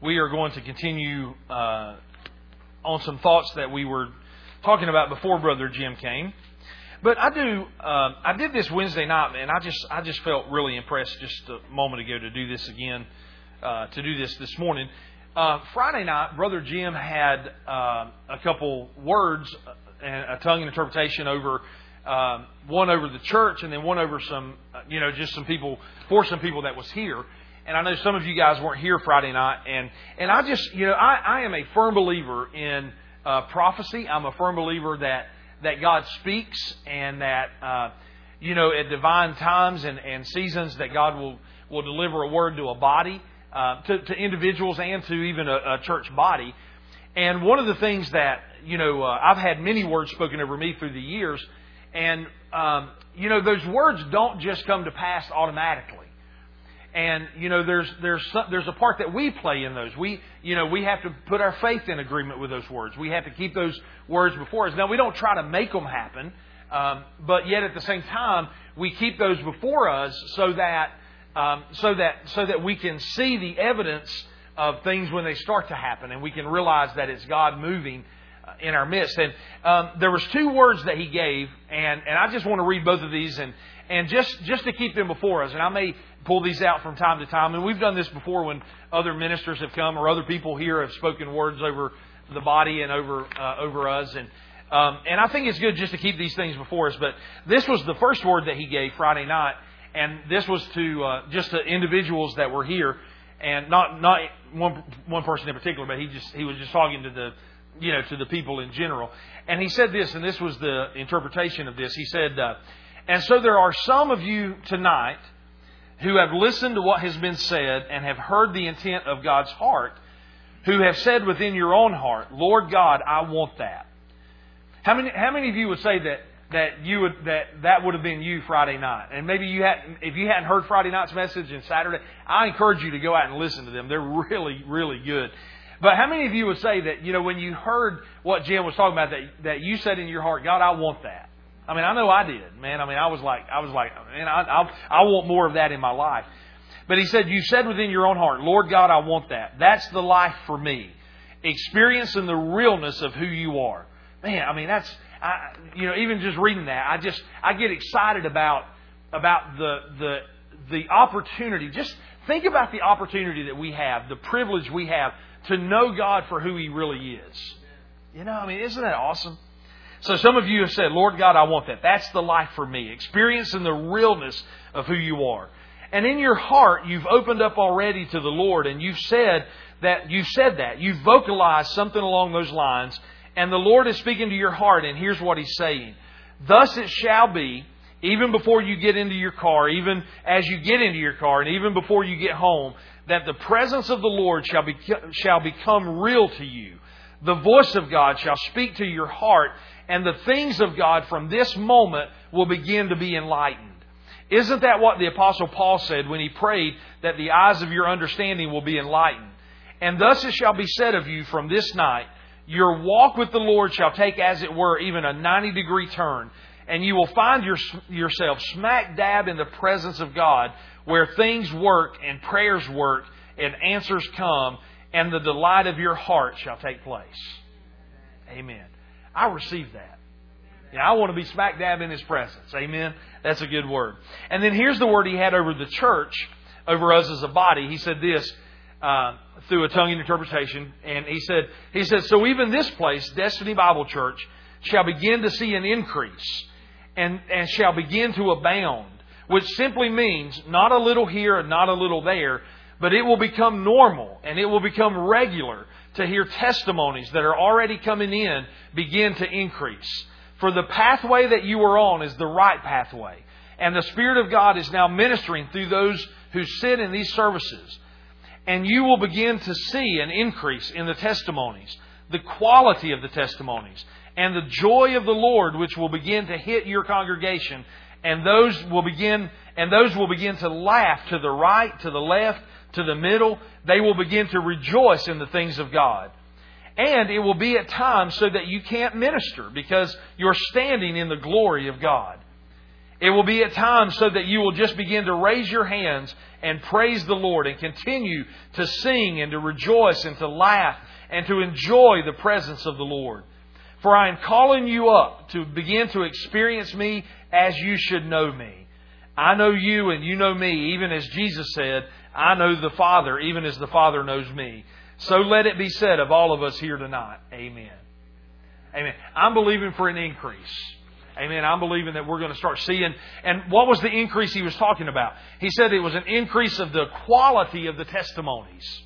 we are going to continue uh, on some thoughts that we were talking about before Brother Jim came. But I do. Uh, I did this Wednesday night, and I just I just felt really impressed just a moment ago to do this again, uh, to do this this morning. Uh, Friday night, Brother Jim had uh, a couple words and a tongue interpretation over one over the church, and then one over some, uh, you know, just some people for some people that was here. And I know some of you guys weren't here Friday night, and and I just, you know, I, I am a firm believer in uh, prophecy. I'm a firm believer that that God speaks, and that uh, you know, at divine times and, and seasons, that God will will deliver a word to a body, uh, to, to individuals, and to even a, a church body. And one of the things that you know, uh, I've had many words spoken over me through the years and, um, you know, those words don't just come to pass automatically. And, you know, there's, there's, some, there's a part that we play in those. We, you know, we have to put our faith in agreement with those words. We have to keep those words before us. Now, we don't try to make them happen, um, but yet at the same time, we keep those before us so that, um, so that, so that we can see the evidence of things when they start to happen and we can realize that it's God moving in our midst. And um, there was two words that he gave, and, and I just want to read both of these and, and just, just to keep them before us. And I may pull these out from time to time. And we've done this before when other ministers have come or other people here have spoken words over the body and over, uh, over us. And, um, and I think it's good just to keep these things before us. But this was the first word that he gave Friday night. And this was to uh, just to individuals that were here, and not not one one person in particular, but he just he was just talking to the you know, to the people in general. And he said this, and this was the interpretation of this. He said, uh, And so there are some of you tonight who have listened to what has been said and have heard the intent of God's heart, who have said within your own heart, Lord God, I want that. How many, how many of you would say that, that you would, that, that would have been you Friday night? And maybe you hadn't, if you hadn't heard Friday night's message and Saturday, I encourage you to go out and listen to them. They're really, really good. But how many of you would say that, you know, when you heard what Jim was talking about, that, that you said in your heart, God, I want that? I mean, I know I did, man. I mean, I was like, I was like, man, I, I, I want more of that in my life. But he said, you said within your own heart, Lord God, I want that. That's the life for me. Experiencing the realness of who you are. Man, I mean, that's, I, you know, even just reading that, I just, I get excited about, about the, the, the opportunity. Just think about the opportunity that we have, the privilege we have to know God for who He really is. You know, I mean, isn't that awesome? So some of you have said, Lord God, I want that. That's the life for me. Experiencing the realness of who you are. And in your heart, you've opened up already to the Lord and you've said that, you've said that. You've vocalized something along those lines and the Lord is speaking to your heart and here's what He's saying. Thus it shall be, even before you get into your car, even as you get into your car, and even before you get home, that the presence of the Lord shall, be, shall become real to you. The voice of God shall speak to your heart, and the things of God from this moment will begin to be enlightened. Isn't that what the Apostle Paul said when he prayed that the eyes of your understanding will be enlightened? And thus it shall be said of you from this night, your walk with the Lord shall take, as it were, even a 90 degree turn, and you will find your, yourself smack dab in the presence of God where things work and prayers work and answers come and the delight of your heart shall take place. Amen. I receive that. Yeah, I want to be smack dab in His presence. Amen. That's a good word. And then here's the word He had over the church, over us as a body. He said this uh, through a tongue interpretation, and He said, He said, so even this place, Destiny Bible Church, shall begin to see an increase, and and shall begin to abound which simply means not a little here and not a little there, but it will become normal and it will become regular to hear testimonies that are already coming in begin to increase. For the pathway that you are on is the right pathway. And the Spirit of God is now ministering through those who sit in these services. And you will begin to see an increase in the testimonies, the quality of the testimonies, and the joy of the Lord which will begin to hit your congregation and those will begin and those will begin to laugh to the right, to the left, to the middle. They will begin to rejoice in the things of God. And it will be at times so that you can't minister because you're standing in the glory of God. It will be at times so that you will just begin to raise your hands and praise the Lord and continue to sing and to rejoice and to laugh and to enjoy the presence of the Lord. For I am calling you up to begin to experience me as you should know me. I know you and you know me, even as Jesus said, I know the Father, even as the Father knows me. So let it be said of all of us here tonight. Amen. Amen. I'm believing for an increase. Amen. I'm believing that we're going to start seeing. And what was the increase he was talking about? He said it was an increase of the quality of the testimonies.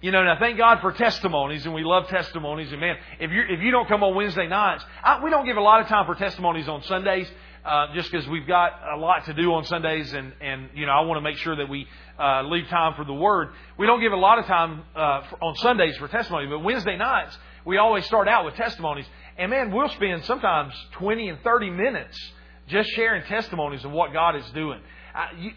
You know, now thank God for testimonies, and we love testimonies. And man, if you if you don't come on Wednesday nights, I, we don't give a lot of time for testimonies on Sundays, uh, just because we've got a lot to do on Sundays, and and you know I want to make sure that we uh, leave time for the Word. We don't give a lot of time uh, for, on Sundays for testimony, but Wednesday nights we always start out with testimonies. And man, we'll spend sometimes 20 and 30 minutes just sharing testimonies of what God is doing. I, you,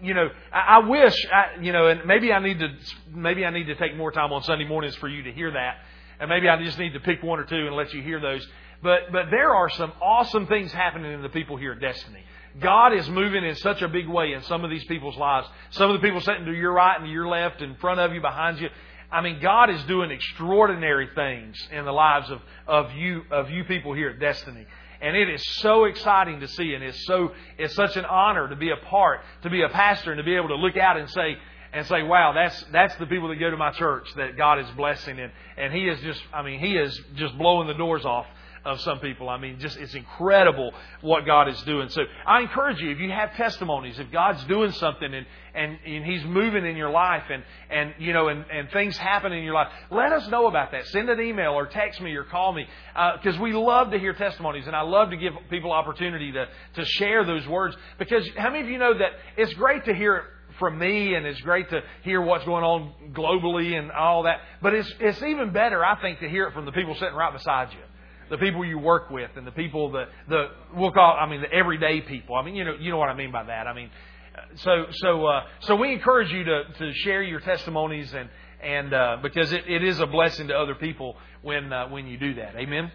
you know, I, wish, I, you know, and maybe I need to, maybe I need to take more time on Sunday mornings for you to hear that, and maybe I just need to pick one or two and let you hear those. But, but there are some awesome things happening in the people here at Destiny. God is moving in such a big way in some of these people's lives. Some of the people sitting to your right and to your left, in front of you, behind you. I mean, God is doing extraordinary things in the lives of, of you of you people here at Destiny. And it is so exciting to see, and it's so it's such an honor to be a part, to be a pastor, and to be able to look out and say and say, "Wow, that's that's the people that go to my church that God is blessing." And and He is just, I mean, He is just blowing the doors off of some people. I mean, just it's incredible what God is doing. So I encourage you, if you have testimonies, if God's doing something and and, and He's moving in your life and and you know and, and things happen in your life, let us know about that. Send an email or text me or call me because uh, we love to hear testimonies and I love to give people opportunity to to share those words. Because how many of you know that it's great to hear from me, and it's great to hear what's going on globally and all that. But it's it's even better, I think, to hear it from the people sitting right beside you the people you work with and the people that the we'll call I mean the everyday people. I mean you know you know what I mean by that. I mean so so uh, so we encourage you to to share your testimonies and and uh, because it, it is a blessing to other people when uh, when you do that. Amen.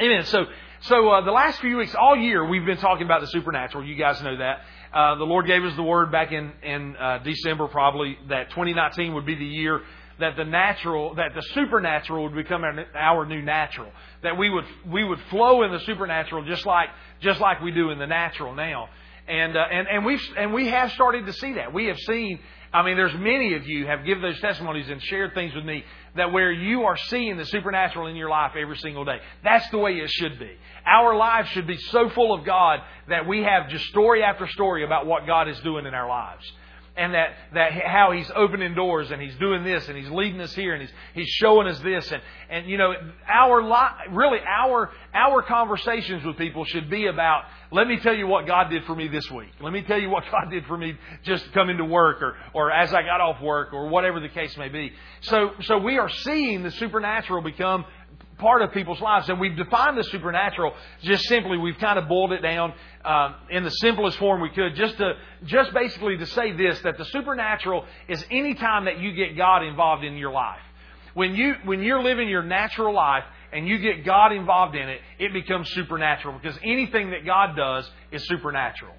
Amen. So so uh, the last few weeks, all year, we've been talking about the supernatural. You guys know that. Uh, the Lord gave us the word back in in uh, December, probably that 2019 would be the year that the natural, that the supernatural would become our new natural. That we would we would flow in the supernatural just like just like we do in the natural now. And uh, and and we and we have started to see that. We have seen. I mean, there's many of you have given those testimonies and shared things with me that where you are seeing the supernatural in your life every single day. That's the way it should be. Our lives should be so full of God that we have just story after story about what God is doing in our lives and that, that how he's opening doors and he's doing this and he's leading us here and he's, he's showing us this and, and you know, our li- really our, our conversations with people should be about, let me tell you what God did for me this week. Let me tell you what God did for me just coming to work or, or as I got off work or whatever the case may be. So, so we are seeing the supernatural become part of people's lives. And we've defined the supernatural just simply, we've kind of boiled it down um, in the simplest form we could, just to just basically to say this: that the supernatural is any time that you get God involved in your life. When you when you're living your natural life and you get God involved in it, it becomes supernatural because anything that God does is supernatural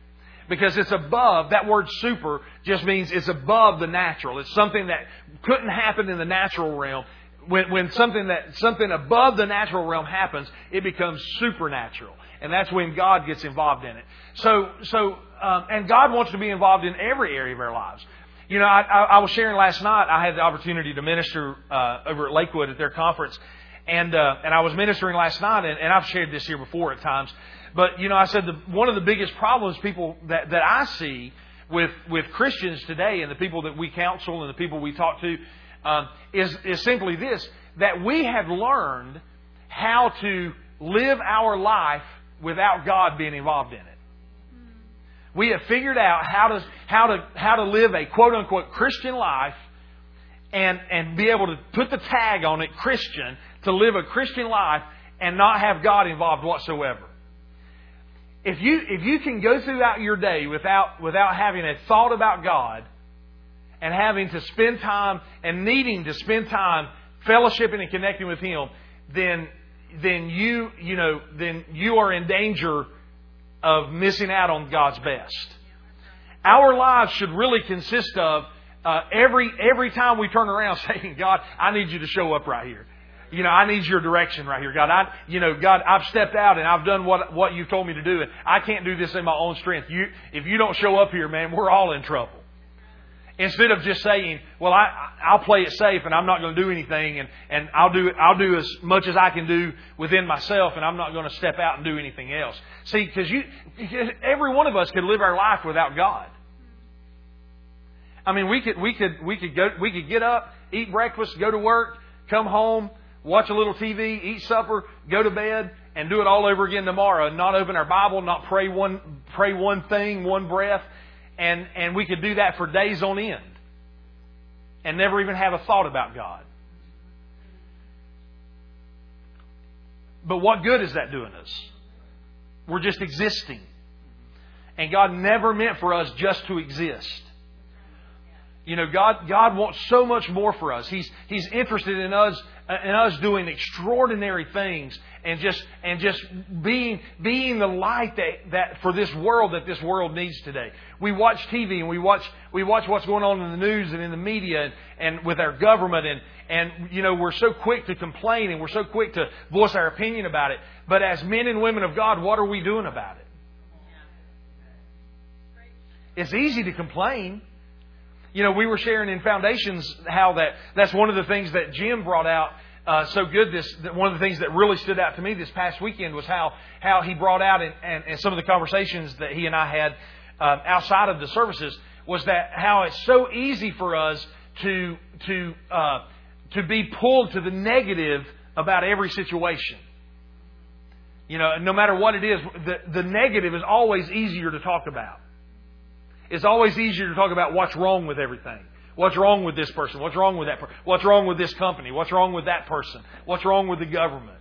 because it's above, that word super just means it's above the natural. It's something that couldn't happen in the natural realm when, when something that something above the natural realm happens, it becomes supernatural, and that's when God gets involved in it. So, so, um, and God wants to be involved in every area of our lives. You know, I, I, I was sharing last night. I had the opportunity to minister uh, over at Lakewood at their conference, and uh, and I was ministering last night, and, and I've shared this here before at times. But you know, I said the, one of the biggest problems people that that I see with with Christians today, and the people that we counsel and the people we talk to um, is, is simply this that we have learned how to live our life without God being involved in it. We have figured out how to, how to, how to live a quote unquote Christian life and, and be able to put the tag on it, Christian, to live a Christian life and not have God involved whatsoever. If you, if you can go throughout your day without, without having a thought about God, and having to spend time and needing to spend time fellowshipping and connecting with Him, then then you you know then you are in danger of missing out on God's best. Our lives should really consist of uh, every every time we turn around saying, God, I need you to show up right here. You know, I need your direction right here. God, I, you know, God, I've stepped out and I've done what, what you've told me to do and I can't do this in my own strength. You, if you don't show up here, man, we're all in trouble. Instead of just saying, well, I, I'll play it safe and I'm not going to do anything and, and I'll do, I'll do as much as I can do within myself and I'm not going to step out and do anything else. See, because you, every one of us could live our life without God. I mean, we could, we could, we could go, we could get up, eat breakfast, go to work, come home, watch a little TV, eat supper, go to bed, and do it all over again tomorrow. Not open our Bible, not pray one, pray one thing, one breath, and, and we could do that for days on end and never even have a thought about God. But what good is that doing us? We're just existing. And God never meant for us just to exist. You know, God, God wants so much more for us. He's, He's interested in us, in us doing extraordinary things and just, and just being, being the light that, that for this world that this world needs today. We watch TV and we watch, we watch what's going on in the news and in the media and, and with our government and, and, you know, we're so quick to complain and we're so quick to voice our opinion about it. But as men and women of God, what are we doing about it? It's easy to complain. You know, we were sharing in Foundations how that that's one of the things that Jim brought out uh, so good. This one of the things that really stood out to me this past weekend was how how he brought out and, and, and some of the conversations that he and I had uh, outside of the services was that how it's so easy for us to to uh, to be pulled to the negative about every situation. You know, no matter what it is, the, the negative is always easier to talk about. It's always easier to talk about what's wrong with everything. What's wrong with this person? What's wrong with that person? What's wrong with this company? What's wrong with that person? What's wrong with the government?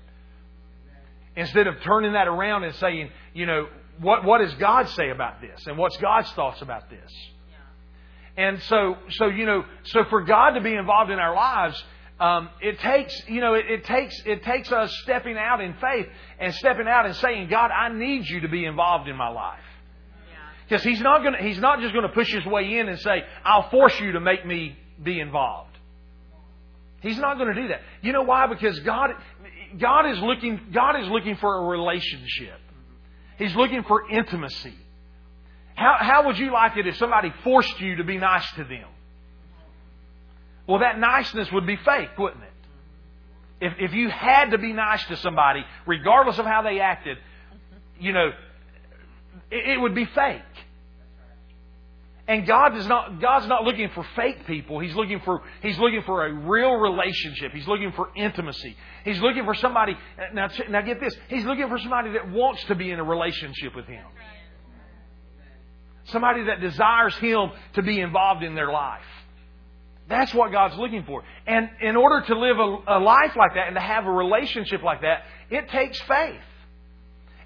Instead of turning that around and saying, you know, what, what does God say about this? And what's God's thoughts about this? And so, so you know, so for God to be involved in our lives, um, it takes, you know, it, it, takes it takes us stepping out in faith and stepping out and saying, God, I need you to be involved in my life. Because he's not going he's not just going to push his way in and say, I'll force you to make me be involved. He's not going to do that. You know why? Because God, God is looking, God is looking for a relationship. He's looking for intimacy. How, how would you like it if somebody forced you to be nice to them? Well, that niceness would be fake, wouldn't it? If, if you had to be nice to somebody, regardless of how they acted, you know, it, would be fake. And God is not God's not looking for fake people. He's looking for He's looking for a real relationship. He's looking for intimacy. He's looking for somebody now now get this. He's looking for somebody that wants to be in a relationship with him. Somebody that desires him to be involved in their life. That's what God's looking for. And in order to live a, a life like that and to have a relationship like that, it takes faith.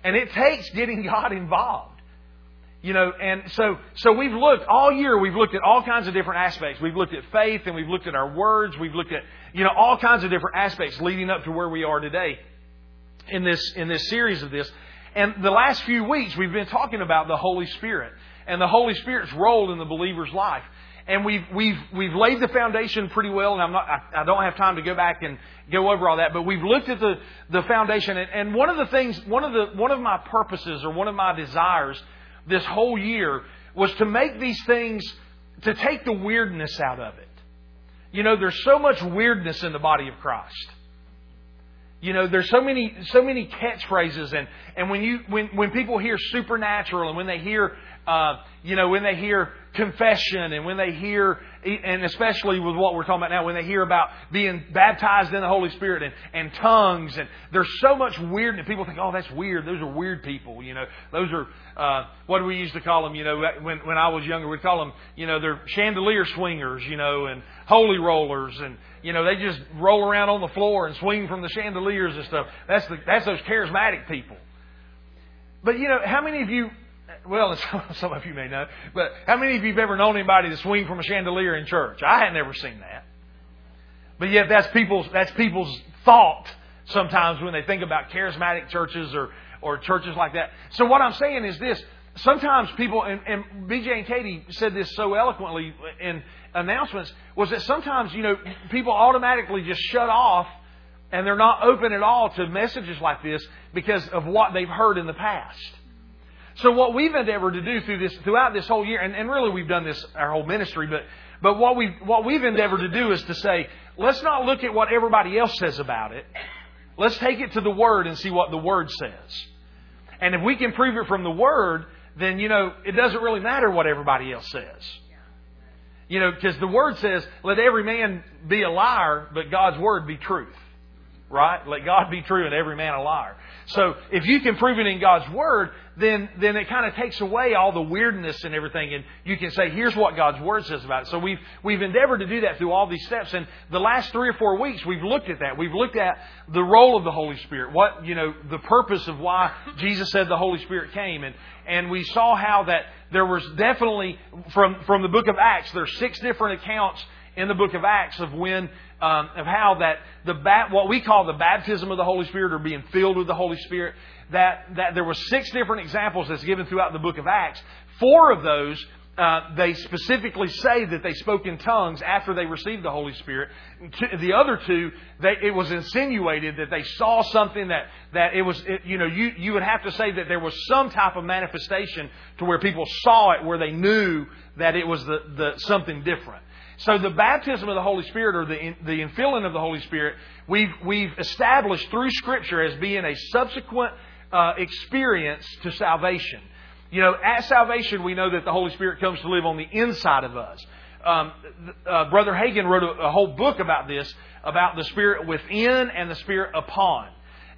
And it takes getting God involved. You know, and so, so we've looked all year, we've looked at all kinds of different aspects. We've looked at faith and we've looked at our words. We've looked at, you know, all kinds of different aspects leading up to where we are today in this, in this series of this. And the last few weeks we've been talking about the Holy Spirit and the Holy Spirit's role in the believer's life. And we've, we've, we've laid the foundation pretty well, and I'm not, I, I don't have time to go back and go over all that, but we've looked at the, the foundation. And, and one of the things, one of the, one of my purposes or one of my desires this whole year was to make these things, to take the weirdness out of it. You know, there's so much weirdness in the body of Christ. You know, there's so many so many catchphrases, and and when you when when people hear supernatural, and when they hear uh, you know when they hear confession, and when they hear and especially with what we're talking about now, when they hear about being baptized in the Holy Spirit and, and tongues, and there's so much weird, and people think, oh, that's weird. Those are weird people, you know. Those are, uh, what do we used to call them, you know, when, when I was younger, we'd call them, you know, they're chandelier swingers, you know, and holy rollers, and, you know, they just roll around on the floor and swing from the chandeliers and stuff. That's, the, that's those charismatic people. But, you know, how many of you well, some of you may know, but how many of you have ever known anybody to swing from a chandelier in church? I had never seen that. But yet that's people's, that's people's thought sometimes when they think about charismatic churches or, or churches like that. So what I'm saying is this. Sometimes people, and, and BJ and Katie said this so eloquently in announcements, was that sometimes, you know, people automatically just shut off and they're not open at all to messages like this because of what they've heard in the past. So what we've endeavored to do through this, throughout this whole year, and, and really we've done this our whole ministry, but, but what we've, what we've endeavored to do is to say, let's not look at what everybody else says about it. Let's take it to the Word and see what the Word says. And if we can prove it from the Word, then, you know, it doesn't really matter what everybody else says. You know, because the Word says, let every man be a liar, but God's Word be truth. Right? Let God be true and every man a liar. So if you can prove it in God's Word, then, then it kind of takes away all the weirdness and everything, and you can say, here's what God's Word says about it. So we've, we've endeavored to do that through all these steps, and the last three or four weeks, we've looked at that. We've looked at the role of the Holy Spirit, what, you know, the purpose of why Jesus said the Holy Spirit came, and, and we saw how that there was definitely, from, from the book of Acts, there's six different accounts in the book of Acts of when um, of how that the bat, what we call the baptism of the Holy Spirit or being filled with the Holy Spirit that that there were six different examples that's given throughout the book of Acts. Four of those uh, they specifically say that they spoke in tongues after they received the Holy Spirit. The other two, they, it was insinuated that they saw something that, that it was, it, you know, you, you would have to say that there was some type of manifestation to where people saw it, where they knew that it was the, the, something different. So the baptism of the Holy Spirit or the, the infilling of the Holy Spirit, we've, we've established through Scripture as being a subsequent uh, experience to salvation. You know, at salvation, we know that the Holy Spirit comes to live on the inside of us. Um, uh, Brother Hagin wrote a, a whole book about this, about the Spirit within and the Spirit upon.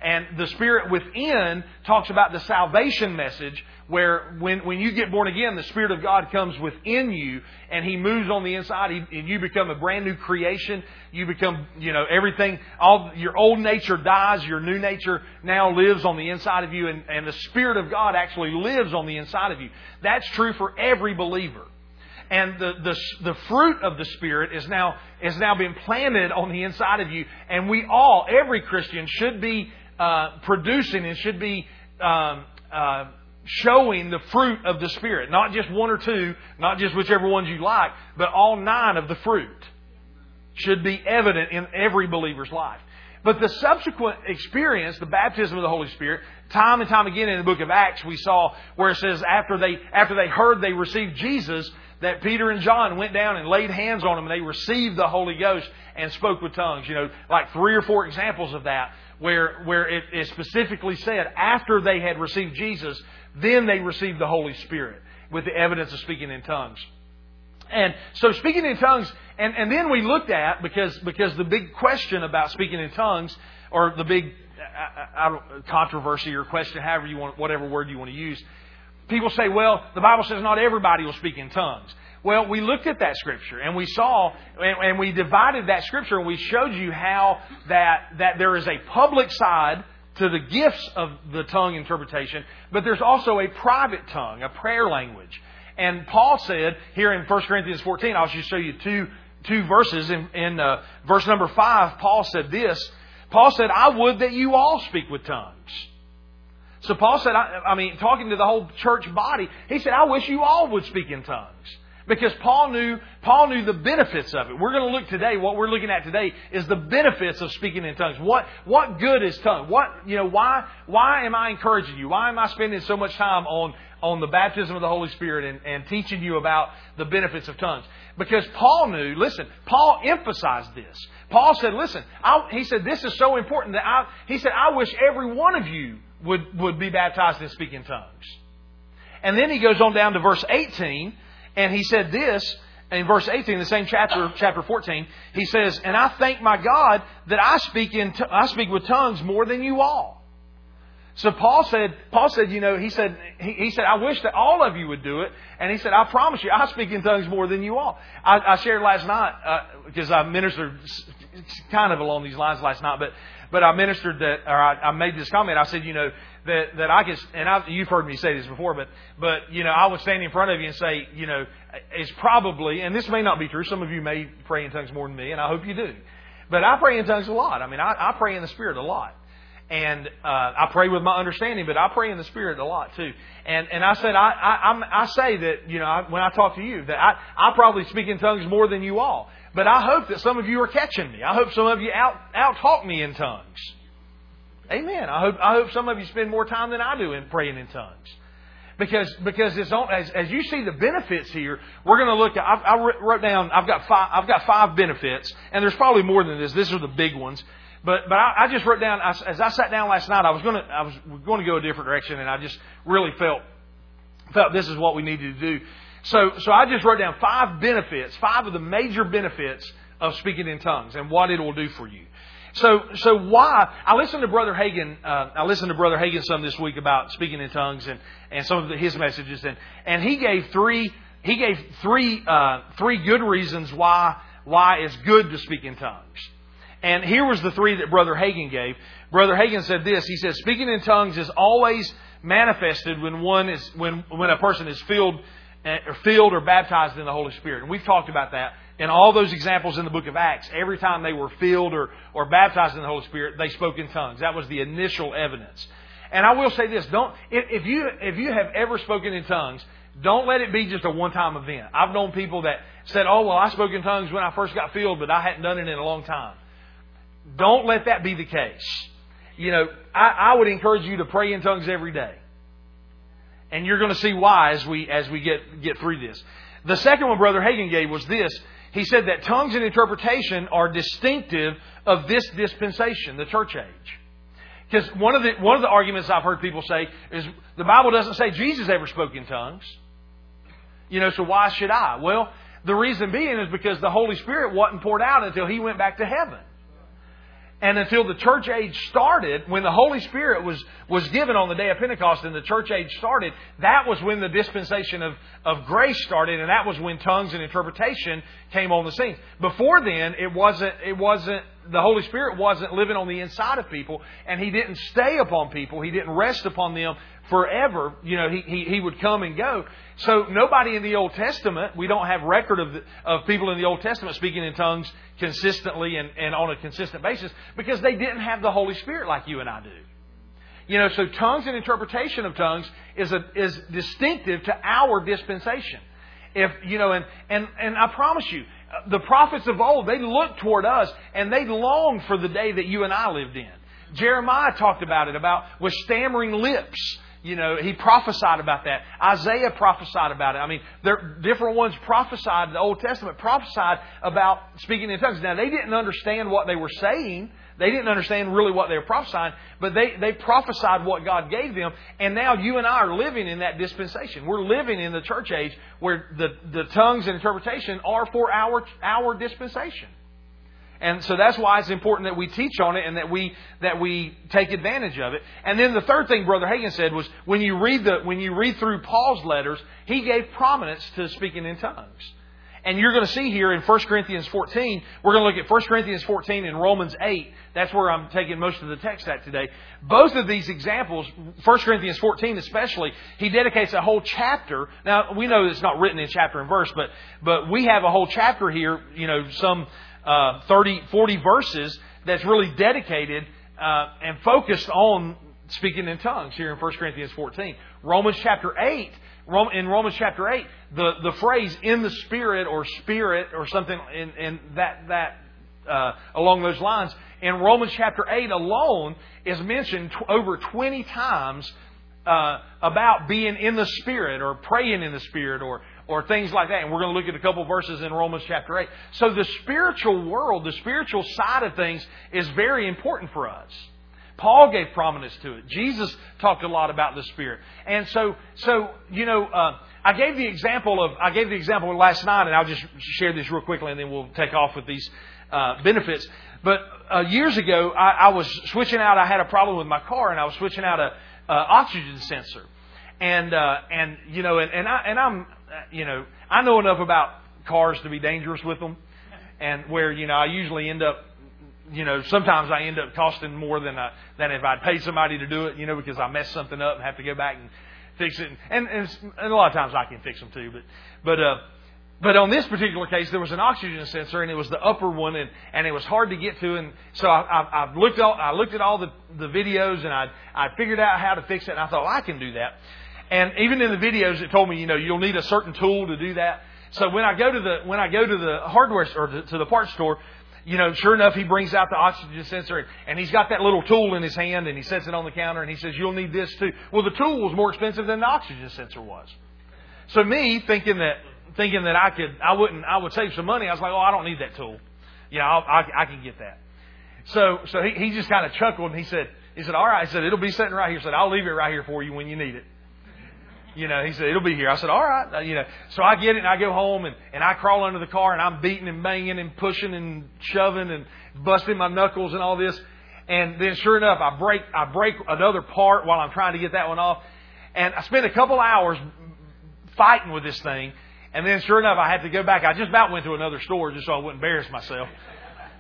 And the Spirit within talks about the salvation message, where when, when you get born again, the Spirit of God comes within you and He moves on the inside and you become a brand new creation. You become, you know, everything, all, your old nature dies, your new nature now lives on the inside of you and, and the Spirit of God actually lives on the inside of you. That's true for every believer. And the, the, the fruit of the Spirit is now, is now being planted on the inside of you. And we all, every Christian should be uh, producing and should be um, uh, showing the fruit of the Spirit. Not just one or two, not just whichever ones you like, but all nine of the fruit should be evident in every believer's life. But the subsequent experience, the baptism of the Holy Spirit, time and time again in the book of Acts, we saw where it says after they, after they heard they received Jesus, that Peter and John went down and laid hands on them and they received the Holy Ghost and spoke with tongues. You know, like three or four examples of that where, where it is specifically said after they had received Jesus, then they received the Holy Spirit with the evidence of speaking in tongues. And so speaking in tongues, and, and then we looked at, because, because the big question about speaking in tongues, or the big uh, uh, controversy or question, however you want, whatever word you want to use, people say, well, the Bible says not everybody will speak in tongues. Well, we looked at that scripture and we saw, and we divided that scripture and we showed you how that, that there is a public side to the gifts of the tongue interpretation, but there's also a private tongue, a prayer language. And Paul said here in 1 Corinthians 14, I'll just show you two, two verses. In, in uh, verse number 5, Paul said this Paul said, I would that you all speak with tongues. So Paul said, I, I mean, talking to the whole church body, he said, I wish you all would speak in tongues. Because Paul knew, Paul knew the benefits of it. We're going to look today, what we're looking at today is the benefits of speaking in tongues. What, what good is tongue? What, you know, why, why am I encouraging you? Why am I spending so much time on, on the baptism of the Holy Spirit and, and teaching you about the benefits of tongues? Because Paul knew, listen, Paul emphasized this. Paul said, listen, I, he said, this is so important that I, he said, I wish every one of you would, would be baptized and speak in tongues. And then he goes on down to verse 18 and he said this in verse 18, the same chapter, chapter 14. He says, "And I thank my God that I speak in, t- I speak with tongues more than you all." So Paul said, Paul said, you know, he said, he, he, said, I wish that all of you would do it. And he said, I promise you, I speak in tongues more than you all. I, I shared last night, uh, because I ministered kind of along these lines last night, but, but I ministered that, or I, I made this comment. I said, you know, that, that I could, and I, you've heard me say this before, but, but, you know, I would stand in front of you and say, you know, it's probably, and this may not be true, some of you may pray in tongues more than me, and I hope you do. But I pray in tongues a lot. I mean, I, I pray in the Spirit a lot. and uh, I pray with my understanding, but I pray in the Spirit a lot too. And and I said I I, I'm, I say that you know I, when I talk to you that I I probably speak in tongues more than you all, but I hope that some of you are catching me. I hope some of you out out talk me in tongues. Amen. I hope I hope some of you spend more time than I do in praying in tongues. Because because it's on, as as you see the benefits here, we're going to look at. I, I wrote down. I've got five. I've got five benefits, and there's probably more than this. These are the big ones. But but I, I just wrote down as I sat down last night. I was going to I was going to go a different direction, and I just really felt felt this is what we needed to do. So so I just wrote down five benefits, five of the major benefits of speaking in tongues, and what it will do for you. So, so why? I listened to Brother Hagin. Uh, I listened to Brother Hagin some this week about speaking in tongues and, and some of the, his messages, and and he gave three he gave three uh, three good reasons why why it's good to speak in tongues. And here was the three that Brother Hagin gave. Brother Hagin said this. He said, speaking in tongues is always manifested when one is when when a person is filled or filled or baptized in the Holy Spirit. And we've talked about that in all those examples in the book of Acts. Every time they were filled or or baptized in the Holy Spirit, they spoke in tongues. That was the initial evidence. And I will say this: don't if you if you have ever spoken in tongues, don't let it be just a one time event. I've known people that said, "Oh well, I spoke in tongues when I first got filled, but I hadn't done it in a long time." Don't let that be the case. You know, I, I would encourage you to pray in tongues every day. And you're going to see why as we, as we get, get through this. The second one Brother Hagin gave was this. He said that tongues and interpretation are distinctive of this dispensation, the church age. Because one of the one of the arguments I've heard people say is the Bible doesn't say Jesus ever spoke in tongues. You know, so why should I? Well, the reason being is because the Holy Spirit wasn't poured out until he went back to heaven. And until the church age started, when the Holy Spirit was, was given on the day of Pentecost and the church age started, that was when the dispensation of, of grace started, and that was when tongues and interpretation came on the scene. Before then, it wasn't, it wasn't, the Holy Spirit wasn't living on the inside of people, and He didn't stay upon people. He didn't rest upon them forever. You know, he, he, he would come and go. So nobody in the Old Testament, we don't have record of, of people in the Old Testament speaking in tongues consistently and, and on a consistent basis because they didn't have the Holy Spirit like you and I do. You know, so tongues and interpretation of tongues is, a, is distinctive to our dispensation. If, you know, and, and, and I promise you, the prophets of old, they looked toward us and they longed for the day that you and I lived in. Jeremiah talked about it, about with stammering lips you know, he prophesied about that. Isaiah prophesied about it. I mean, there different ones prophesied. The Old Testament prophesied about speaking in tongues. Now they didn't understand what they were saying. They didn't understand really what they were prophesying, but they, they prophesied what God gave them. And now you and I are living in that dispensation. We're living in the church age where the, the tongues and interpretation are for our, our dispensation. And so that's why it's important that we teach on it and that we that we take advantage of it. And then the third thing Brother Hagin said was when you read the when you read through Paul's letters, he gave prominence to speaking in tongues. And you're going to see here in 1 Corinthians 14, we're going to look at 1 Corinthians 14 and Romans 8. That's where I'm taking most of the text at today. Both of these examples, 1 Corinthians 14 especially, he dedicates a whole chapter. Now, we know it's not written in chapter and verse, but, but we have a whole chapter here, you know, some uh, 30, 40 verses that's really dedicated uh, and focused on speaking in tongues here in 1 Corinthians 14. Romans chapter 8, in Romans chapter 8, the, the phrase in the spirit or spirit or something in, in that, that uh, along those lines, in Romans chapter 8 alone is mentioned t- over 20 times uh, about being in the Spirit or praying in the Spirit or, or things like that. And we're going to look at a couple verses in Romans chapter 8. So the spiritual world, the spiritual side of things is very important for us. Paul gave prominence to it. Jesus talked a lot about the Spirit. And so, so you know, uh, I gave the example of I gave the example last night, and I'll just share this real quickly, and then we'll take off with these uh, benefits. But uh, years ago, I, I was switching out. I had a problem with my car, and I was switching out a, oxygen sensor. And uh, and you know, and, and I and I'm you know, I know enough about cars to be dangerous with them, and where you know I usually end up, you know, sometimes I end up costing more than I, than if I'd paid somebody to do it, you know, because I mess something up and have to go back and fix it, and and, and a lot of times I can fix them too, but but uh, But on this particular case, there was an oxygen sensor, and it was the upper one, and, and it was hard to get to. And so I, I, I looked all, I looked at all the, the videos, and I I figured out how to fix it. And I thought well, I can do that. And even in the videos, it told me, you know, you'll need a certain tool to do that. So when I go to the when I go to the hardware or to, to the parts store, you know, sure enough, he brings out the oxygen sensor and he's got that little tool in his hand and he sets it on the counter and he says, "You'll need this too." Well, the tool was more expensive than the oxygen sensor was. So me thinking that thinking that I could I wouldn't I would save some money, I was like, "Oh, I don't need that tool. You know, I'll, I, I can get that." So so he, he just kind of chuckled and he said he said, "All right." He said, "It'll be sitting right here." He said, "I'll leave it right here for you when you need it." You know, he said, it'll be here. I said, all right. Uh, you know, so I get it and I go home and, and I crawl under the car and I'm beating and banging and pushing and shoving and busting my knuckles and all this. And then sure enough, I break, I break another part while I'm trying to get that one off. And I spent a couple hours fighting with this thing. And then sure enough, I had to go back. I just about went to another store just so I wouldn't embarrass myself.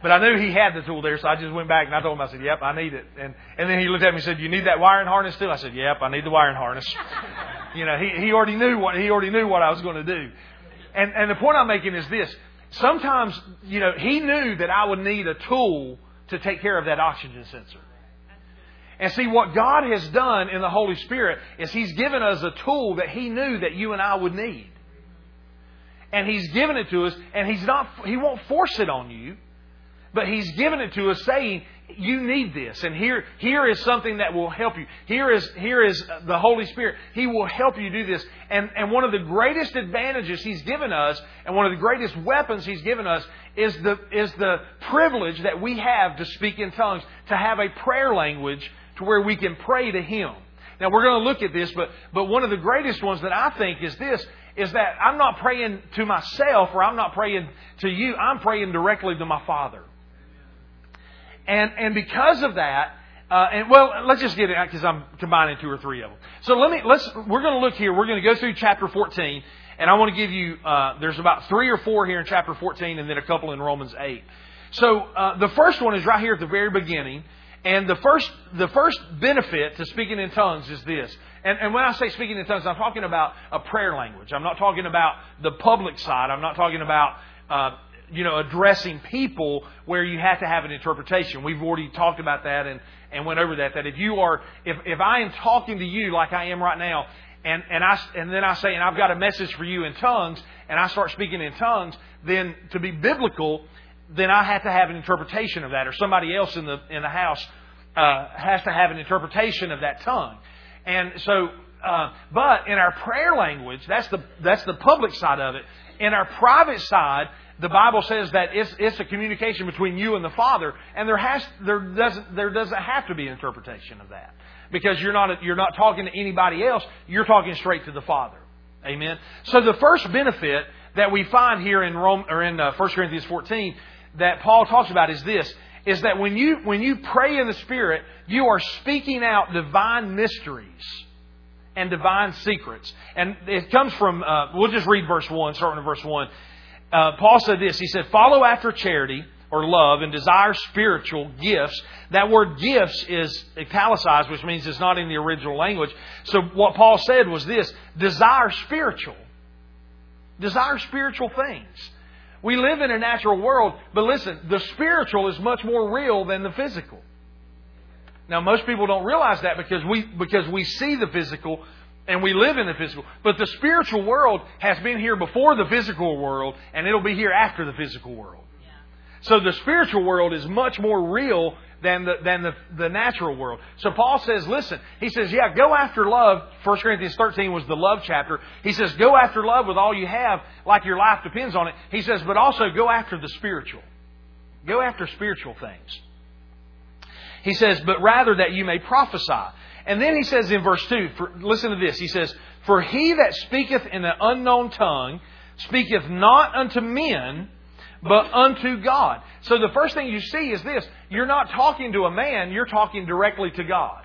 But I knew he had the tool there, so I just went back and I told him, I said, yep, I need it. And, and then he looked at me and said, you need that wiring harness too? I said, yep, I need the wiring harness. You know, he, he already knew what, he already knew what I was going to do. And, and the point I'm making is this. Sometimes, you know, he knew that I would need a tool to take care of that oxygen sensor. And see, what God has done in the Holy Spirit is He's given us a tool that He knew that you and I would need. And He's given it to us, and He's not, He won't force it on you. But He's given it to us saying, you need this. And here, here is something that will help you. Here is, here is the Holy Spirit. He will help you do this. And, and one of the greatest advantages He's given us, and one of the greatest weapons He's given us, is the, is the privilege that we have to speak in tongues, to have a prayer language to where we can pray to Him. Now we're going to look at this, but, but one of the greatest ones that I think is this, is that I'm not praying to myself or I'm not praying to you. I'm praying directly to my Father. And, and because of that, uh, and well, let's just get it out because I'm combining two or three of them. So let me, let's, we're going to look here. We're going to go through chapter 14. And I want to give you, uh, there's about three or four here in chapter 14 and then a couple in Romans 8. So, uh, the first one is right here at the very beginning. And the first, the first benefit to speaking in tongues is this. And, and when I say speaking in tongues, I'm talking about a prayer language. I'm not talking about the public side. I'm not talking about uh, you know, addressing people where you have to have an interpretation. We've already talked about that and, and went over that. That if you are, if, if I am talking to you like I am right now, and, and I, and then I say, and I've got a message for you in tongues, and I start speaking in tongues, then to be biblical, then I have to have an interpretation of that, or somebody else in the, in the house, uh, has to have an interpretation of that tongue. And so, uh, but in our prayer language, that's the, that's the public side of it. In our private side, the Bible says that it's, it's a communication between you and the Father, and there has there doesn't there doesn't have to be interpretation of that because you're not you're not talking to anybody else. You're talking straight to the Father. Amen. So the first benefit that we find here in Rome or in uh, 1 Corinthians 14 that Paul talks about is this: is that when you when you pray in the Spirit, you are speaking out divine mysteries and divine secrets. And it comes from, uh, we'll just read verse 1, starting in verse 1 uh, Paul said this. He said, Follow after charity or love and desire spiritual gifts. That word gifts is italicized, which means it's not in the original language. So what Paul said was this desire spiritual. Desire spiritual things. We live in a natural world, but listen, the spiritual is much more real than the physical. Now, most people don't realize that because we, because we see the physical, and we live in the physical. But the spiritual world has been here before the physical world, and it'll be here after the physical world. Yeah. So the spiritual world is much more real than the, than the, the natural world. So Paul says, listen, he says, yeah, go after love. 1 Corinthians 13 was the love chapter. He says, go after love with all you have, like your life depends on it. He says, but also go after the spiritual. Go after spiritual things. He says, but rather that you may prophesy. And then he says in verse 2, for, listen to this. He says, For he that speaketh in an unknown tongue speaketh not unto men, but unto God. So the first thing you see is this you're not talking to a man, you're talking directly to God.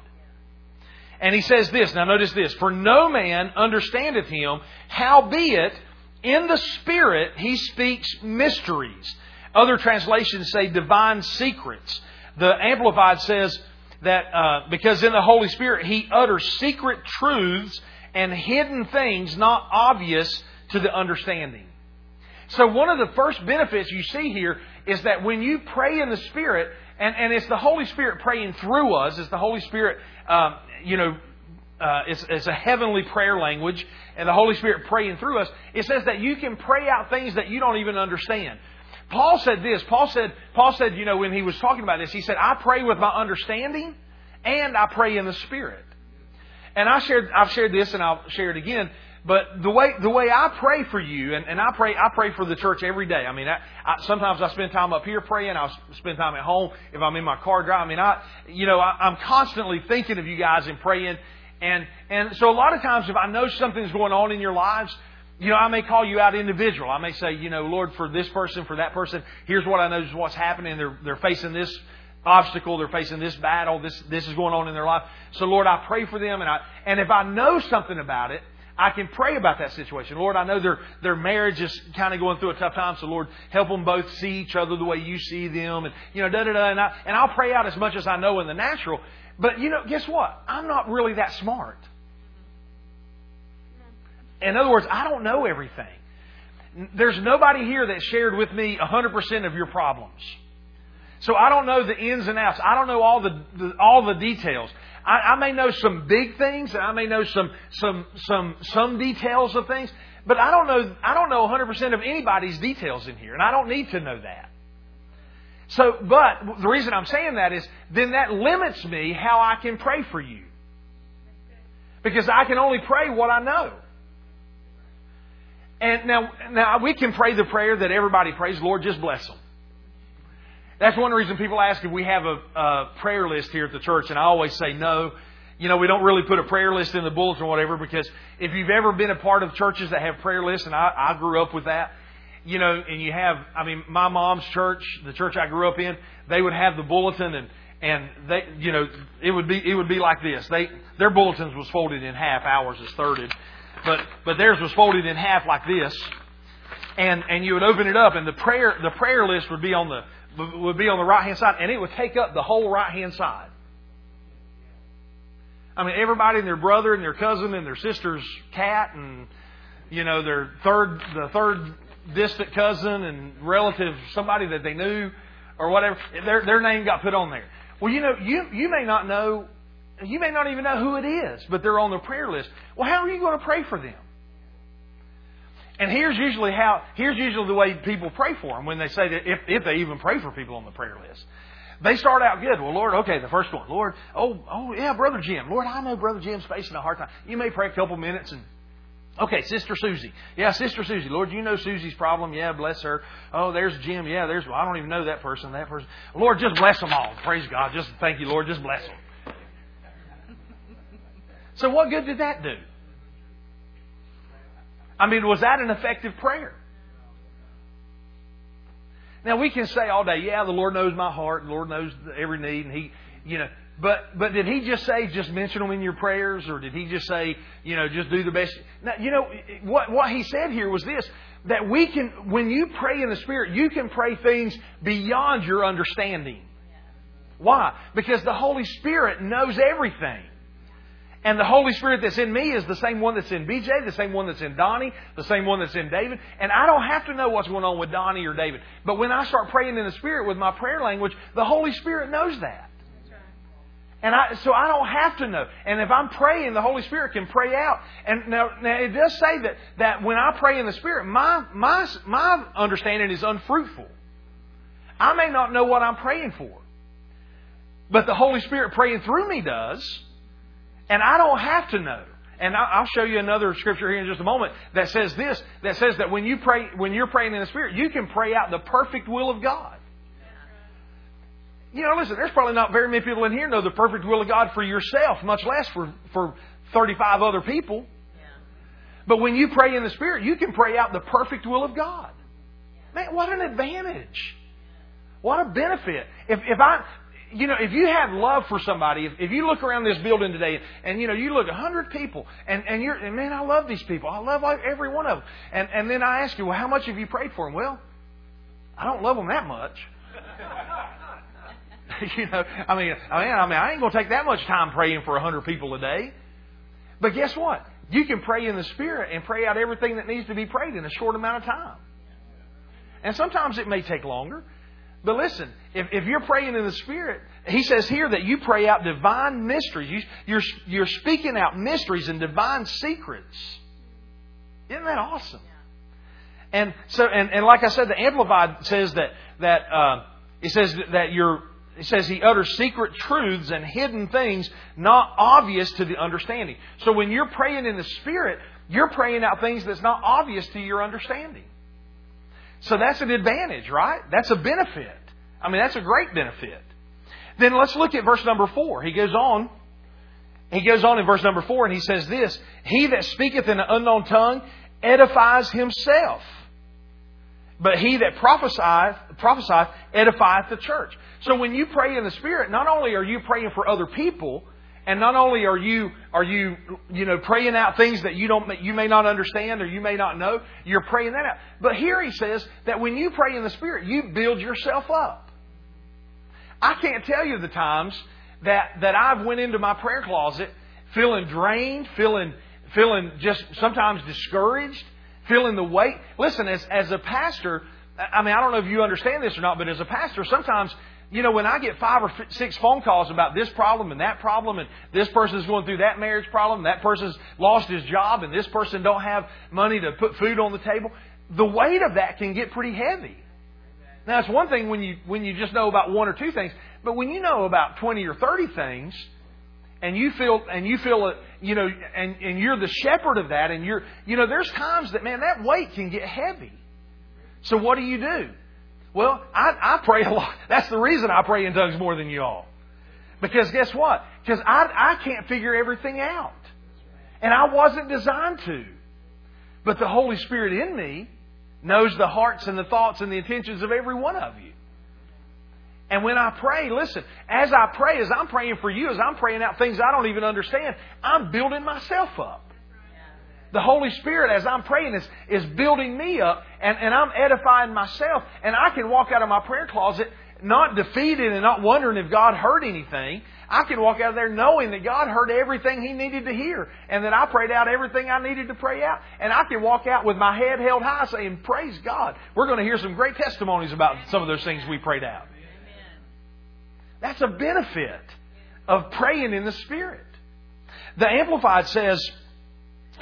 And he says this, now notice this, for no man understandeth him, howbeit in the Spirit he speaks mysteries. Other translations say divine secrets. The Amplified says, that uh, because in the Holy Spirit He utters secret truths and hidden things not obvious to the understanding. So one of the first benefits you see here is that when you pray in the Spirit, and, and it's the Holy Spirit praying through us, it's the Holy Spirit, um, you know, uh, it's, it's a heavenly prayer language, and the Holy Spirit praying through us. It says that you can pray out things that you don't even understand. Paul said this. Paul said, Paul said, you know, when he was talking about this, he said, I pray with my understanding and I pray in the Spirit. And I shared, I've shared this and I'll share it again. But the way the way I pray for you, and, and I pray I pray for the church every day. I mean, I, I, sometimes I spend time up here praying. I spend time at home if I'm in my car driving. I mean, I you know I, I'm constantly thinking of you guys and praying. And and so a lot of times if I know something's going on in your lives, you know, I may call you out individual. I may say, you know, Lord, for this person, for that person, here's what I know is what's happening. They're they're facing this obstacle, they're facing this battle, oh, this this is going on in their life. So Lord, I pray for them and I and if I know something about it, I can pray about that situation. Lord, I know their, their marriage is kind of going through a tough time, so Lord, help them both see each other the way you see them. And, you know, da da da. And, I, and I'll pray out as much as I know in the natural. But, you know, guess what? I'm not really that smart. In other words, I don't know everything. There's nobody here that shared with me 100% of your problems. So I don't know the ins and outs. I don't know all the, the all the details. I, I may know some big things, and I may know some some some some details of things, but I don't know I don't know 100% of anybody's details in here, and I don't need to know that. So, but the reason I'm saying that is then that limits me how I can pray for you. Because I can only pray what I know. And now, now we can pray the prayer that everybody prays, Lord, just bless them. That's one reason people ask if we have a, a prayer list here at the church, and I always say no. You know, we don't really put a prayer list in the bulletin or whatever because if you've ever been a part of churches that have prayer lists, and I, I grew up with that, you know, and you have, I mean, my mom's church, the church I grew up in, they would have the bulletin and and they, you know, it would be it would be like this. They their bulletins was folded in half, ours is thirded, but but theirs was folded in half like this, and and you would open it up, and the prayer the prayer list would be on the would be on the right hand side, and it would take up the whole right hand side. I mean, everybody and their brother and their cousin and their sister's cat and you know their third the third distant cousin and relative, somebody that they knew or whatever, their their name got put on there. Well, you know, you you may not know, you may not even know who it is, but they're on the prayer list. Well, how are you going to pray for them? And here's usually how, here's usually the way people pray for them when they say that, if, if they even pray for people on the prayer list. They start out good. Well, Lord, okay, the first one. Lord, oh, oh, yeah, Brother Jim. Lord, I know Brother Jim's facing a hard time. You may pray a couple minutes and Okay, Sister Susie. Yeah, Sister Susie. Lord, you know Susie's problem. Yeah, bless her. Oh, there's Jim. Yeah, there's, well, I don't even know that person, that person. Lord, just bless them all. Praise God. Just thank you, Lord. Just bless them. So what good did that do? I mean, was that an effective prayer? Now we can say all day, yeah, the Lord knows my heart, the Lord knows every need, and He, you know, but but did He just say just mention them in your prayers, or did He just say, you know, just do the best? Now, you know what what He said here was this: that we can, when you pray in the Spirit, you can pray things beyond your understanding. Why? Because the Holy Spirit knows everything. And the Holy Spirit that's in me is the same one that's in BJ, the same one that's in Donnie, the same one that's in David. And I don't have to know what's going on with Donnie or David. But when I start praying in the Spirit with my prayer language, the Holy Spirit knows that. And I, so I don't have to know. And if I'm praying, the Holy Spirit can pray out. And now, now it does say that, that when I pray in the Spirit, my, my, my understanding is unfruitful. I may not know what I'm praying for. But the Holy Spirit praying through me does. And I don't have to know. And I'll show you another scripture here in just a moment that says this, that says that when you pray, when you're praying in the Spirit, you can pray out the perfect will of God. You know, listen, there's probably not very many people in here know the perfect will of God for yourself, much less for, for 35 other people. But when you pray in the Spirit, you can pray out the perfect will of God. Man, what an advantage. What a benefit. If, if I, you know, if you have love for somebody, if, if you look around this building today and, you know, you look at 100 people and, and you're, and man, I love these people. I love every one of them. And, and then I ask you, well, how much have you prayed for them? Well, I don't love them that much. you know, I mean, I mean, I mean, I ain't going to take that much time praying for a 100 people a day. But guess what? You can pray in the Spirit and pray out everything that needs to be prayed in a short amount of time. And sometimes it may take longer. But listen, if, if you're praying in the Spirit, he says here that you pray out divine mysteries. You, you're, you're speaking out mysteries and divine secrets. Isn't that awesome? And so, and, and like I said, the Amplified says that that uh, it says that you're. It says he utters secret truths and hidden things not obvious to the understanding. So when you're praying in the Spirit, you're praying out things that's not obvious to your understanding. So that's an advantage, right? That's a benefit. I mean, that's a great benefit. Then let's look at verse number four. He goes on. He goes on in verse number four and he says this He that speaketh in an unknown tongue edifies himself. But he that prophesieth, prophesieth edifieth the church. So when you pray in the Spirit, not only are you praying for other people, and not only are you are you you know praying out things that you don't you may not understand or you may not know, you're praying that out. But here he says that when you pray in the Spirit, you build yourself up. I can't tell you the times that that I've went into my prayer closet feeling drained, feeling feeling just sometimes discouraged, feeling the weight. Listen, as, as a pastor, I mean, I don't know if you understand this or not, but as a pastor, sometimes, you know, when I get five or six phone calls about this problem and that problem, and this person's going through that marriage problem, that person's lost his job, and this person don't have money to put food on the table, the weight of that can get pretty heavy. Now, it's one thing when you when you just know about one or two things, but when you know about twenty or thirty things, and you feel and you feel you know and and you're the shepherd of that and you're you know there's times that man that weight can get heavy so what do you do well i i pray a lot. That's the reason i pray in tongues more than you all. Because guess what? Because i i can't figure everything out. And i wasn't designed to. But the holy spirit in me knows the hearts and the thoughts and the intentions of every one of you. And when I pray, listen, as I pray, as I'm praying for you, as I'm praying out things I don't even understand, I'm building myself up. The Holy Spirit, as I'm praying, is, is building me up, and, and I'm edifying myself. And I can walk out of my prayer closet not defeated and not wondering if God heard anything. I can walk out of there knowing that God heard everything He needed to hear, and that I prayed out everything I needed to pray out. And I can walk out with my head held high saying, Praise God. We're going to hear some great testimonies about some of those things we prayed out. That's a benefit of praying in the Spirit. The Amplified says,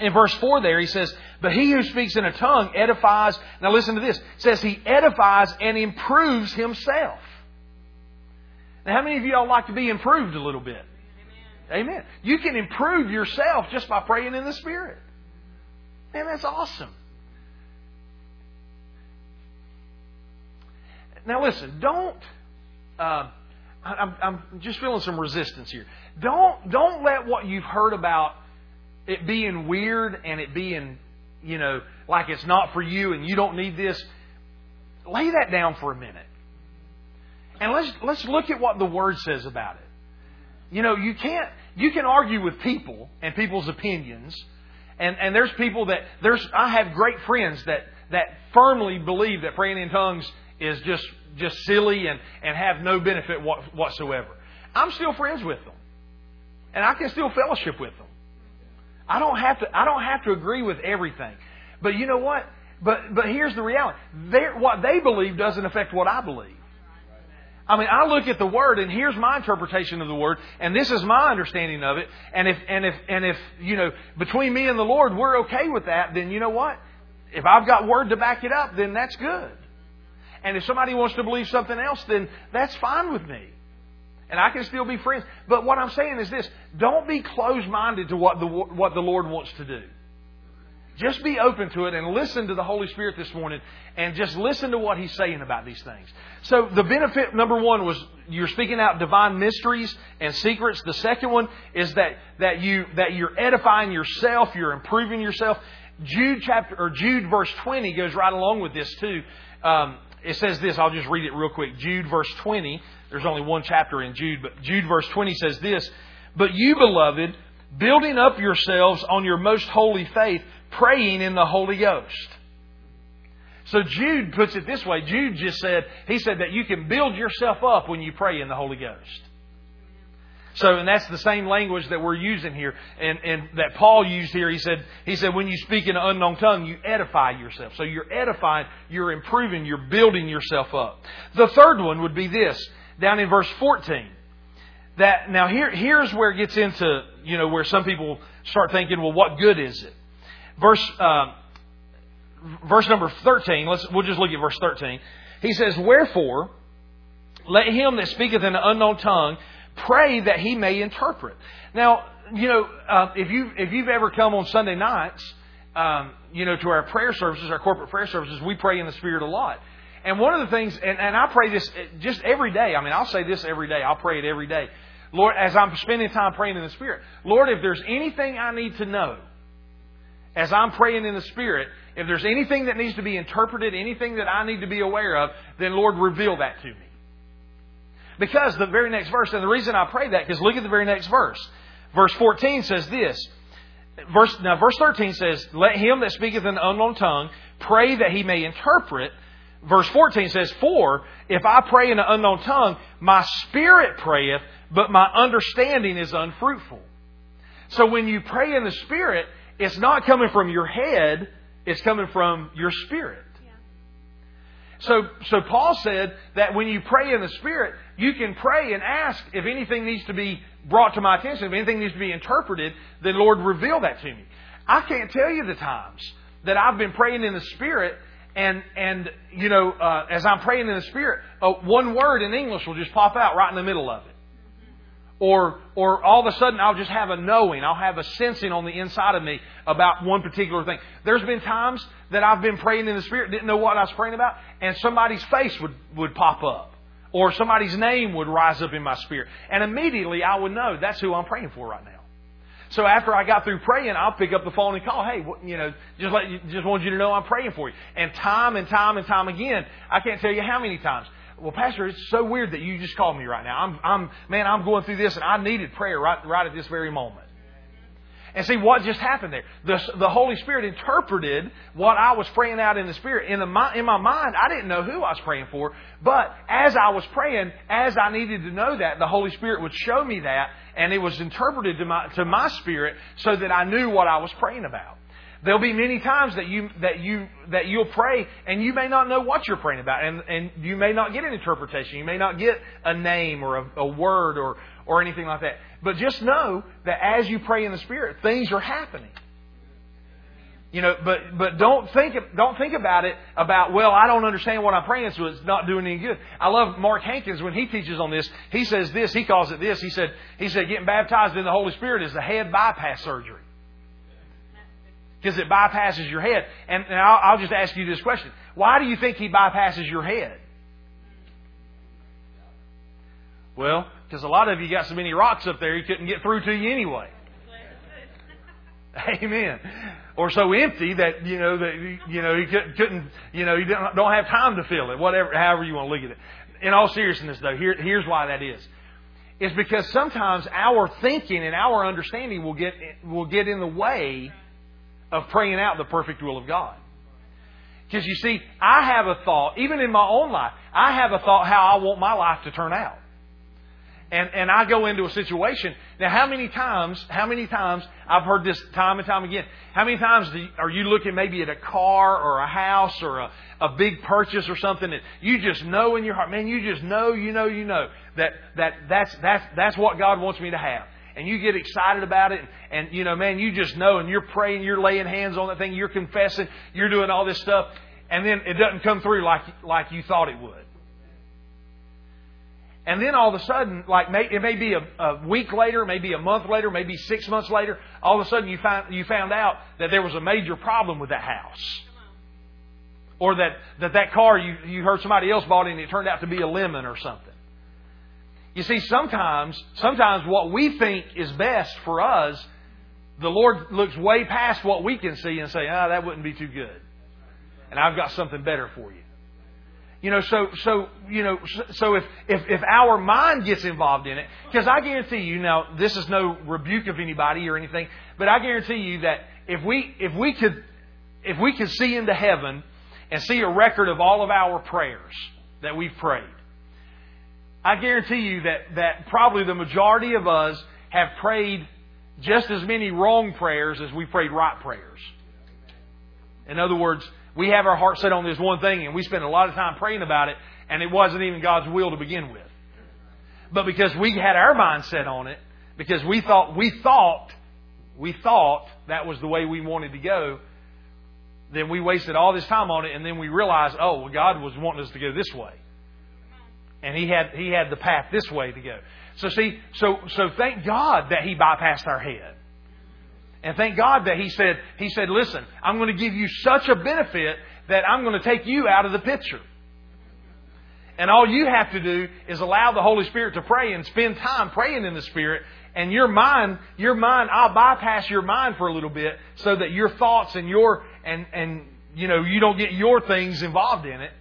in verse 4 there, he says, But he who speaks in a tongue edifies, now listen to this, says he edifies and improves himself. Now, how many of you all like to be improved a little bit? Amen. Amen. You can improve yourself just by praying in the Spirit. Man, that's awesome. Now, listen, don't. Uh, I'm, I'm just feeling some resistance here. Don't don't let what you've heard about it being weird and it being, you know, like it's not for you and you don't need this. Lay that down for a minute. And let's let's look at what the word says about it. You know, you can't you can argue with people and people's opinions. And and there's people that there's I have great friends that that firmly believe that praying in tongues is just just silly and, and have no benefit whatsoever. I'm still friends with them. And I can still fellowship with them. I don't have to I don't have to agree with everything. But you know what? But but here's the reality. They're, what they believe doesn't affect what I believe. I mean, I look at the word, and here's my interpretation of the word, and this is my understanding of it. And if and if and if you know between me and the Lord we're okay with that, then you know what? If I've got word to back it up, then that's good. And if somebody wants to believe something else, then that's fine with me. And I can still be friends. But what I'm saying is this don't be closed minded to what the, what the Lord wants to do. Just be open to it and listen to the Holy Spirit this morning and just listen to what He's saying about these things. So, the benefit number one was you're speaking out divine mysteries and secrets. The second one is that, that, you, that you're edifying yourself, you're improving yourself. Jude chapter or Jude verse 20 goes right along with this too. Um, it says this, I'll just read it real quick. Jude verse 20. There's only one chapter in Jude, but Jude verse 20 says this But you, beloved, building up yourselves on your most holy faith, praying in the Holy Ghost. So Jude puts it this way. Jude just said, he said that you can build yourself up when you pray in the Holy Ghost. So, and that's the same language that we're using here, and, and that Paul used here. He said, he said, when you speak in an unknown tongue, you edify yourself. So you're edifying, you're improving, you're building yourself up. The third one would be this, down in verse 14. That, now here, here's where it gets into, you know, where some people start thinking, well, what good is it? Verse, uh, verse number 13, let's, we'll just look at verse 13. He says, Wherefore, let him that speaketh in an unknown tongue pray that he may interpret. Now, you know, uh, if you if you've ever come on Sunday nights, um, you know, to our prayer services, our corporate prayer services, we pray in the Spirit a lot. And one of the things, and, and I pray this eh, just every day. I mean, I'll say this every day. I'll pray it every day. Lord, as I'm spending time praying in the Spirit, Lord, if there's anything I need to know as I'm praying in the Spirit, if there's anything that needs to be interpreted, anything that I need to be aware of, then Lord, reveal that to me. Because the very next verse, and the reason I pray that, because look at the very next verse. Verse 14 says this. Verse, now, verse 13 says, Let him that speaketh in an unknown tongue pray that he may interpret. Verse 14 says, For if I pray in an unknown tongue, my spirit prayeth, but my understanding is unfruitful. So when you pray in the spirit, it's not coming from your head, it's coming from your spirit. So, so Paul said that when you pray in the Spirit, you can pray and ask if anything needs to be brought to my attention, if anything needs to be interpreted, then Lord, reveal that to me. I can't tell you the times that I've been praying in the Spirit, and and you know, uh, as I'm praying in the Spirit, uh, one word in English will just pop out right in the middle of it or or all of a sudden I'll just have a knowing, I'll have a sensing on the inside of me about one particular thing. There's been times that I've been praying in the spirit, didn't know what I was praying about, and somebody's face would would pop up or somebody's name would rise up in my spirit, and immediately I would know that's who I'm praying for right now. So after I got through praying, I'll pick up the phone and call. Hey, you know, just let you, just want you to know I'm praying for you. And time and time and time again, I can't tell you how many times well, Pastor, it's so weird that you just called me right now. I'm, I'm, man, I'm going through this and I needed prayer right, right at this very moment. And see what just happened there. The, the Holy Spirit interpreted what I was praying out in the Spirit. In, the, in my mind, I didn't know who I was praying for, but as I was praying, as I needed to know that, the Holy Spirit would show me that, and it was interpreted to my, to my spirit so that I knew what I was praying about. There'll be many times that you that you that you'll pray and you may not know what you're praying about, and and you may not get an interpretation. You may not get a name or a, a word or or anything like that. But just know that as you pray in the Spirit, things are happening. You know, but but don't think don't think about it about well I don't understand what I'm praying so it's not doing any good. I love Mark Hankins when he teaches on this. He says this. He calls it this. He said he said getting baptized in the Holy Spirit is the head bypass surgery because it bypasses your head. And, and I'll, I'll just ask you this question. Why do you think he bypasses your head? Well, because a lot of you got so many rocks up there, you couldn't get through to you anyway. Amen. Or so empty that you know that you know you couldn't you know you don't have time to fill it. Whatever, however you want to look at it. In all seriousness, though, here, here's why that is. It's because sometimes our thinking and our understanding will get will get in the way of praying out the perfect will of God. Because you see, I have a thought, even in my own life, I have a thought how I want my life to turn out. And, and I go into a situation. Now, how many times, how many times, I've heard this time and time again, how many times you, are you looking maybe at a car or a house or a, a big purchase or something that you just know in your heart, man, you just know, you know, you know that, that that's, that's, that's what God wants me to have and you get excited about it, and, you know, man, you just know, and you're praying, you're laying hands on that thing, you're confessing, you're doing all this stuff, and then it doesn't come through like like you thought it would. And then all of a sudden, like may, it may be a, a week later, maybe a month later, maybe six months later, all of a sudden you find you found out that there was a major problem with that house. Or that, that that car you, you heard somebody else bought and it turned out to be a lemon or something. You see, sometimes, sometimes what we think is best for us, the Lord looks way past what we can see and say, ah, that wouldn't be too good. And I've got something better for you. You know, so, so, you know, so if, if, if our mind gets involved in it, because I guarantee you, now, this is no rebuke of anybody or anything, but I guarantee you that if we, if we could, if we could see into heaven and see a record of all of our prayers that we've prayed, I guarantee you that, that probably the majority of us have prayed just as many wrong prayers as we prayed right prayers. In other words, we have our heart set on this one thing and we spend a lot of time praying about it and it wasn't even God's will to begin with. But because we had our mind set on it, because we thought, we thought, we thought that was the way we wanted to go, then we wasted all this time on it and then we realized, oh, well, God was wanting us to go this way. And He had, He had the path this way to go. So see, so, so thank God that He bypassed our head. And thank God that He said, He said, listen, I'm going to give you such a benefit that I'm going to take you out of the picture. And all you have to do is allow the Holy Spirit to pray and spend time praying in the Spirit. And your mind, your mind, I'll bypass your mind for a little bit so that your thoughts and your, and, and, you know, you don't get your things involved in it.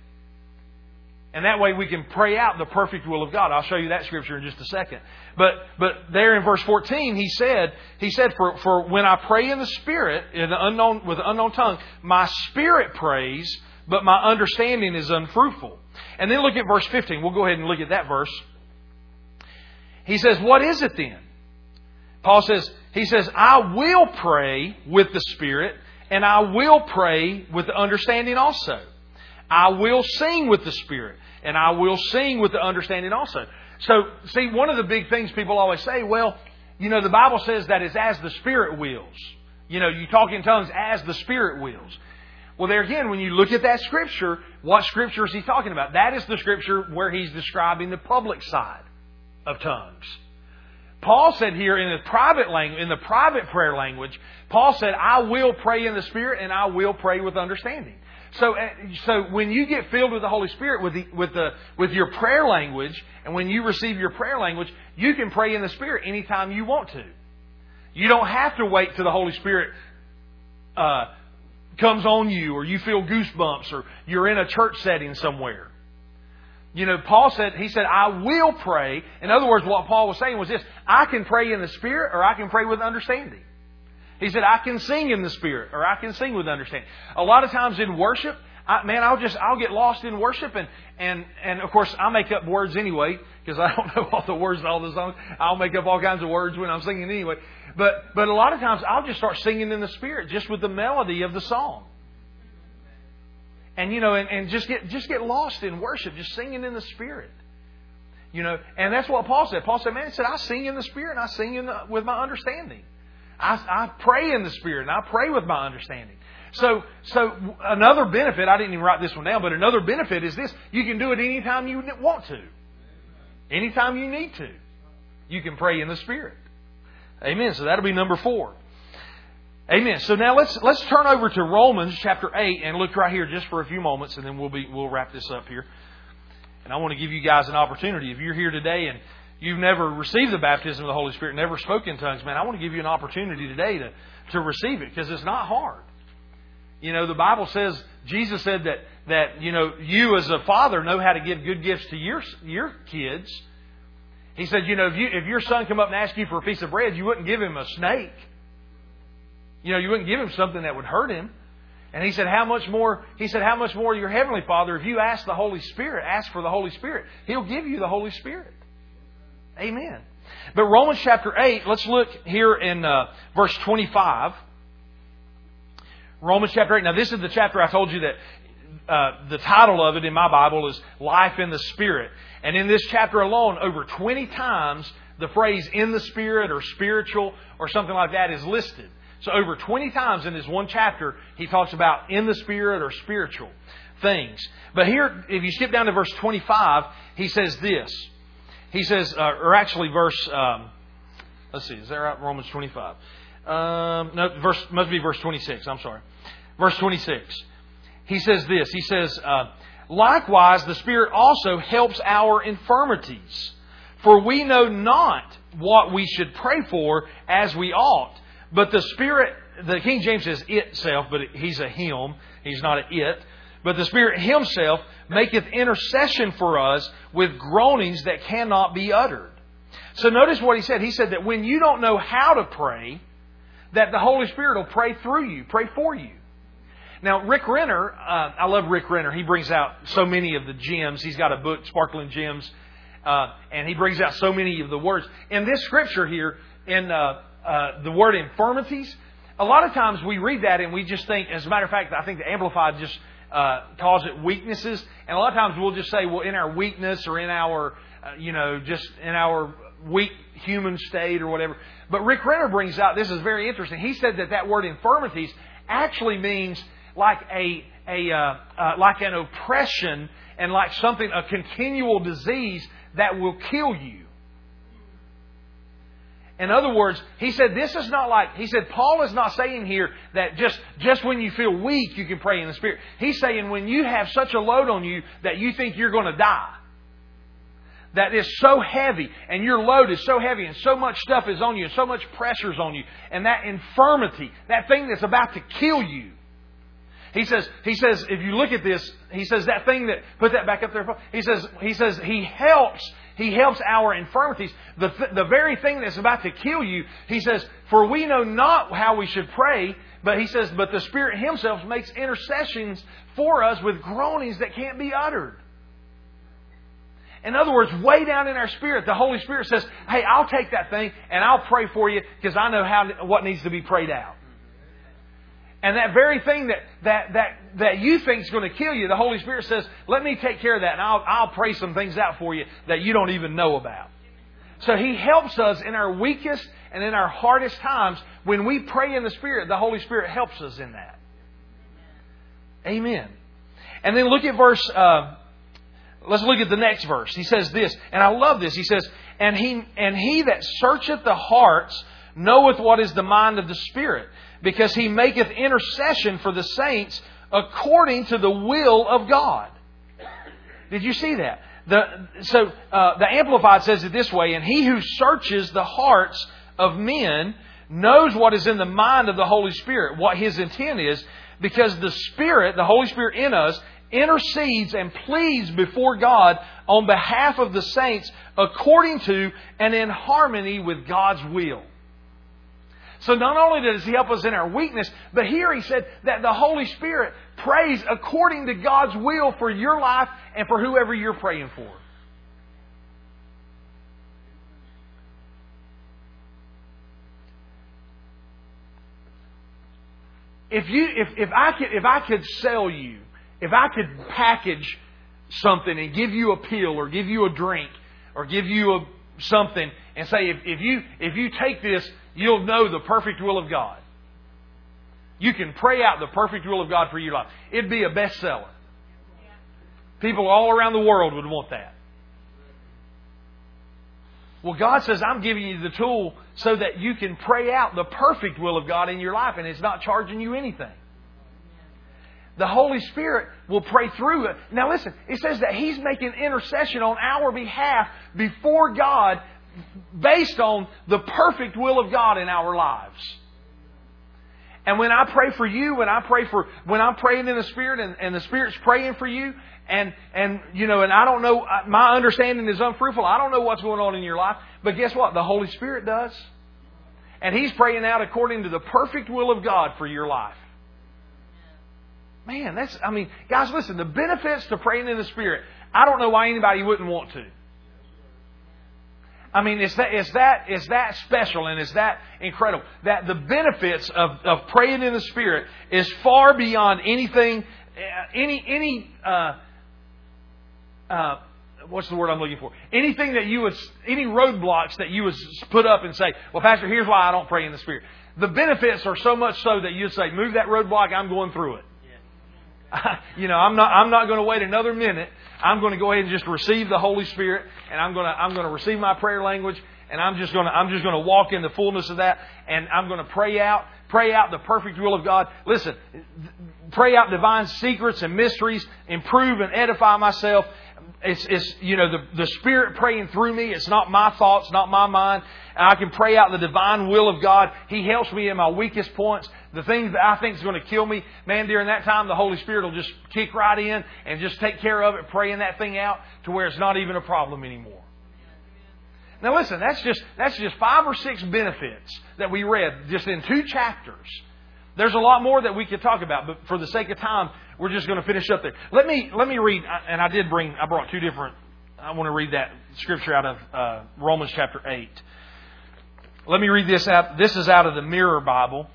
And that way we can pray out the perfect will of God. I'll show you that scripture in just a second. But, but there in verse 14, he said, he said, for, for when I pray in the Spirit, in the unknown, with the unknown tongue, my spirit prays, but my understanding is unfruitful. And then look at verse 15. We'll go ahead and look at that verse. He says, what is it then? Paul says, he says, I will pray with the Spirit, and I will pray with the understanding also. I will sing with the Spirit, and I will sing with the understanding also. So, see, one of the big things people always say, well, you know, the Bible says that it's as the Spirit wills. You know, you talk in tongues as the Spirit wills. Well, there again, when you look at that scripture, what scripture is he talking about? That is the scripture where he's describing the public side of tongues. Paul said here in the private language, in the private prayer language, Paul said, "I will pray in the Spirit, and I will pray with understanding." So, uh, so when you get filled with the Holy Spirit with the, with the, with your prayer language, and when you receive your prayer language, you can pray in the Spirit anytime you want to. You don't have to wait till the Holy Spirit uh, comes on you, or you feel goosebumps, or you're in a church setting somewhere. You know, Paul said, he said, I will pray. In other words, what Paul was saying was this I can pray in the Spirit, or I can pray with understanding. He said, I can sing in the Spirit, or I can sing with understanding. A lot of times in worship, I, man, I'll just, I'll get lost in worship and, and, and of course I make up words anyway, because I don't know all the words to all the songs. I'll make up all kinds of words when I'm singing anyway. But, but a lot of times I'll just start singing in the Spirit, just with the melody of the song. And, you know, and, and just get, just get lost in worship, just singing in the Spirit. You know, and that's what Paul said. Paul said, man, he said, I sing in the Spirit and I sing in the, with my understanding. I, I pray in the Spirit and I pray with my understanding. So, so another benefit, I didn't even write this one down, but another benefit is this. You can do it anytime you want to. Anytime you need to. You can pray in the Spirit. Amen. So that'll be number four. Amen. So now let's let's turn over to Romans chapter eight and look right here just for a few moments, and then we'll be we'll wrap this up here. And I want to give you guys an opportunity. If you're here today and you've never received the baptism of the Holy Spirit, never spoken in tongues, man, I want to give you an opportunity today to, to receive it because it's not hard. You know, the Bible says, Jesus said that, that, you know, you as a father know how to give good gifts to your, your kids. He said, you know, if, you, if your son come up and ask you for a piece of bread, you wouldn't give him a snake. You know, you wouldn't give him something that would hurt him. And he said, how much more, he said, how much more your heavenly father, if you ask the Holy Spirit, ask for the Holy Spirit, he'll give you the Holy Spirit. Amen. But Romans chapter 8, let's look here in uh, verse 25. Romans chapter 8. Now, this is the chapter I told you that uh, the title of it in my Bible is Life in the Spirit. And in this chapter alone, over 20 times, the phrase in the Spirit or spiritual or something like that is listed. So, over 20 times in this one chapter, he talks about in the Spirit or spiritual things. But here, if you skip down to verse 25, he says this he says, uh, or actually, verse, um, let's see, is that? Romans 25. Um, no, verse, must be verse 26. I'm sorry. Verse 26. He says this. He says, uh, Likewise, the Spirit also helps our infirmities. For we know not what we should pray for as we ought. But the Spirit, the King James says itself, but he's a him. He's not an it. But the Spirit Himself maketh intercession for us with groanings that cannot be uttered. So notice what He said. He said that when you don't know how to pray, that the Holy Spirit will pray through you, pray for you. Now, Rick Renner, uh, I love Rick Renner. He brings out so many of the gems. He's got a book, Sparkling Gems. Uh, and he brings out so many of the words. In this scripture here, in uh, uh, the word infirmities, a lot of times we read that and we just think, as a matter of fact, I think the Amplified just uh, calls it weaknesses. And a lot of times we'll just say, well, in our weakness or in our, uh, you know, just in our weak human state or whatever. But Rick Renner brings out, this is very interesting. He said that that word infirmities actually means like a, a uh, uh, like an oppression and like something, a continual disease that will kill you. In other words, he said this is not like, he said Paul is not saying here that just, just when you feel weak you can pray in the Spirit. He's saying when you have such a load on you that you think you're going to die, that is so heavy and your load is so heavy and so much stuff is on you and so much pressure is on you and that infirmity, that thing that's about to kill you. He says, he says, if you look at this, he says that thing that, put that back up there. He says, he says, he helps he helps our infirmities. The, th- the very thing that's about to kill you, he says, For we know not how we should pray, but he says, But the Spirit Himself makes intercessions for us with groanings that can't be uttered. In other words, way down in our spirit, the Holy Spirit says, Hey, I'll take that thing and I'll pray for you because I know how, what needs to be prayed out. And that very thing that, that, that, that you think is going to kill you, the Holy Spirit says, let me take care of that and I'll, I'll pray some things out for you that you don't even know about. So He helps us in our weakest and in our hardest times. When we pray in the Spirit, the Holy Spirit helps us in that. Amen. And then look at verse, uh, let's look at the next verse. He says this, and I love this. He says, and he, and he that searcheth the hearts knoweth what is the mind of the Spirit because he maketh intercession for the saints according to the will of God. Did you see that? The, so uh, the Amplified says it this way, and he who searches the hearts of men knows what is in the mind of the Holy Spirit, what his intent is, because the Spirit, the Holy Spirit in us, intercedes and pleads before God on behalf of the saints according to and in harmony with God's will. So not only does He help us in our weakness, but here He said that the Holy Spirit prays according to God's will for your life and for whoever you're praying for. If you if, if I could if I could sell you, if I could package something and give you a pill or give you a drink or give you a something and say if, if you if you take this you'll know the perfect will of God. You can pray out the perfect will of God for your life. It'd be a bestseller. People all around the world would want that. Well, God says, I'm giving you the tool so that you can pray out the perfect will of God in your life, and it's not charging you anything. The Holy Spirit will pray through it. Now, listen, it says that He's making intercession on our behalf before God based on the perfect will of God in our lives. And when I pray for you, when I pray for, when I'm praying in the Spirit and, and the Spirit's praying for you, and, and, you know, and I don't know, uh, my understanding is unfruitful. I don't know what's going on in your life. But guess what? The Holy Spirit does. And He's praying out according to the perfect will of God for your life. Man, that's, I mean, guys, listen, the benefits to praying in the Spirit, I don't know why anybody wouldn't want to. I mean, is that, it's that, special and is that incredible that the benefits of, of praying in the Spirit is far beyond anything, uh, any, any, uh, uh, what's the word I'm looking for? Anything that you would, any roadblocks that you would put up and say, well, Pastor, here's why I don't pray in the Spirit. The benefits are so much so that you'd say, move that roadblock, I'm going through it. you know, I'm not, I'm not going to wait another minute. I'm going to go ahead and just receive the Holy Spirit and I'm going to, I'm going to receive my prayer language and I'm just going to, I'm just going to walk in the fullness of that and I'm going to pray out, pray out the perfect will of God. Listen, pray out divine secrets and mysteries, improve and edify myself it's, it's you know the, the Spirit praying through me. It's not my thoughts, not my mind. I can pray out the divine will of God. He helps me in my weakest points. The things that I think is going to kill me, man, during that time, the Holy Spirit will just kick right in and just take care of it, praying that thing out to where it's not even a problem anymore. Now listen, that's just, that's just five or six benefits that we read just in two chapters. There's a lot more that we could talk about, but for the sake of time, we're just going to finish up there. Let me let me read, and I did bring I brought two different I want to read that scripture out of uh, Romans chapter 8. Let me read this out. This is out of the Mirror Bible.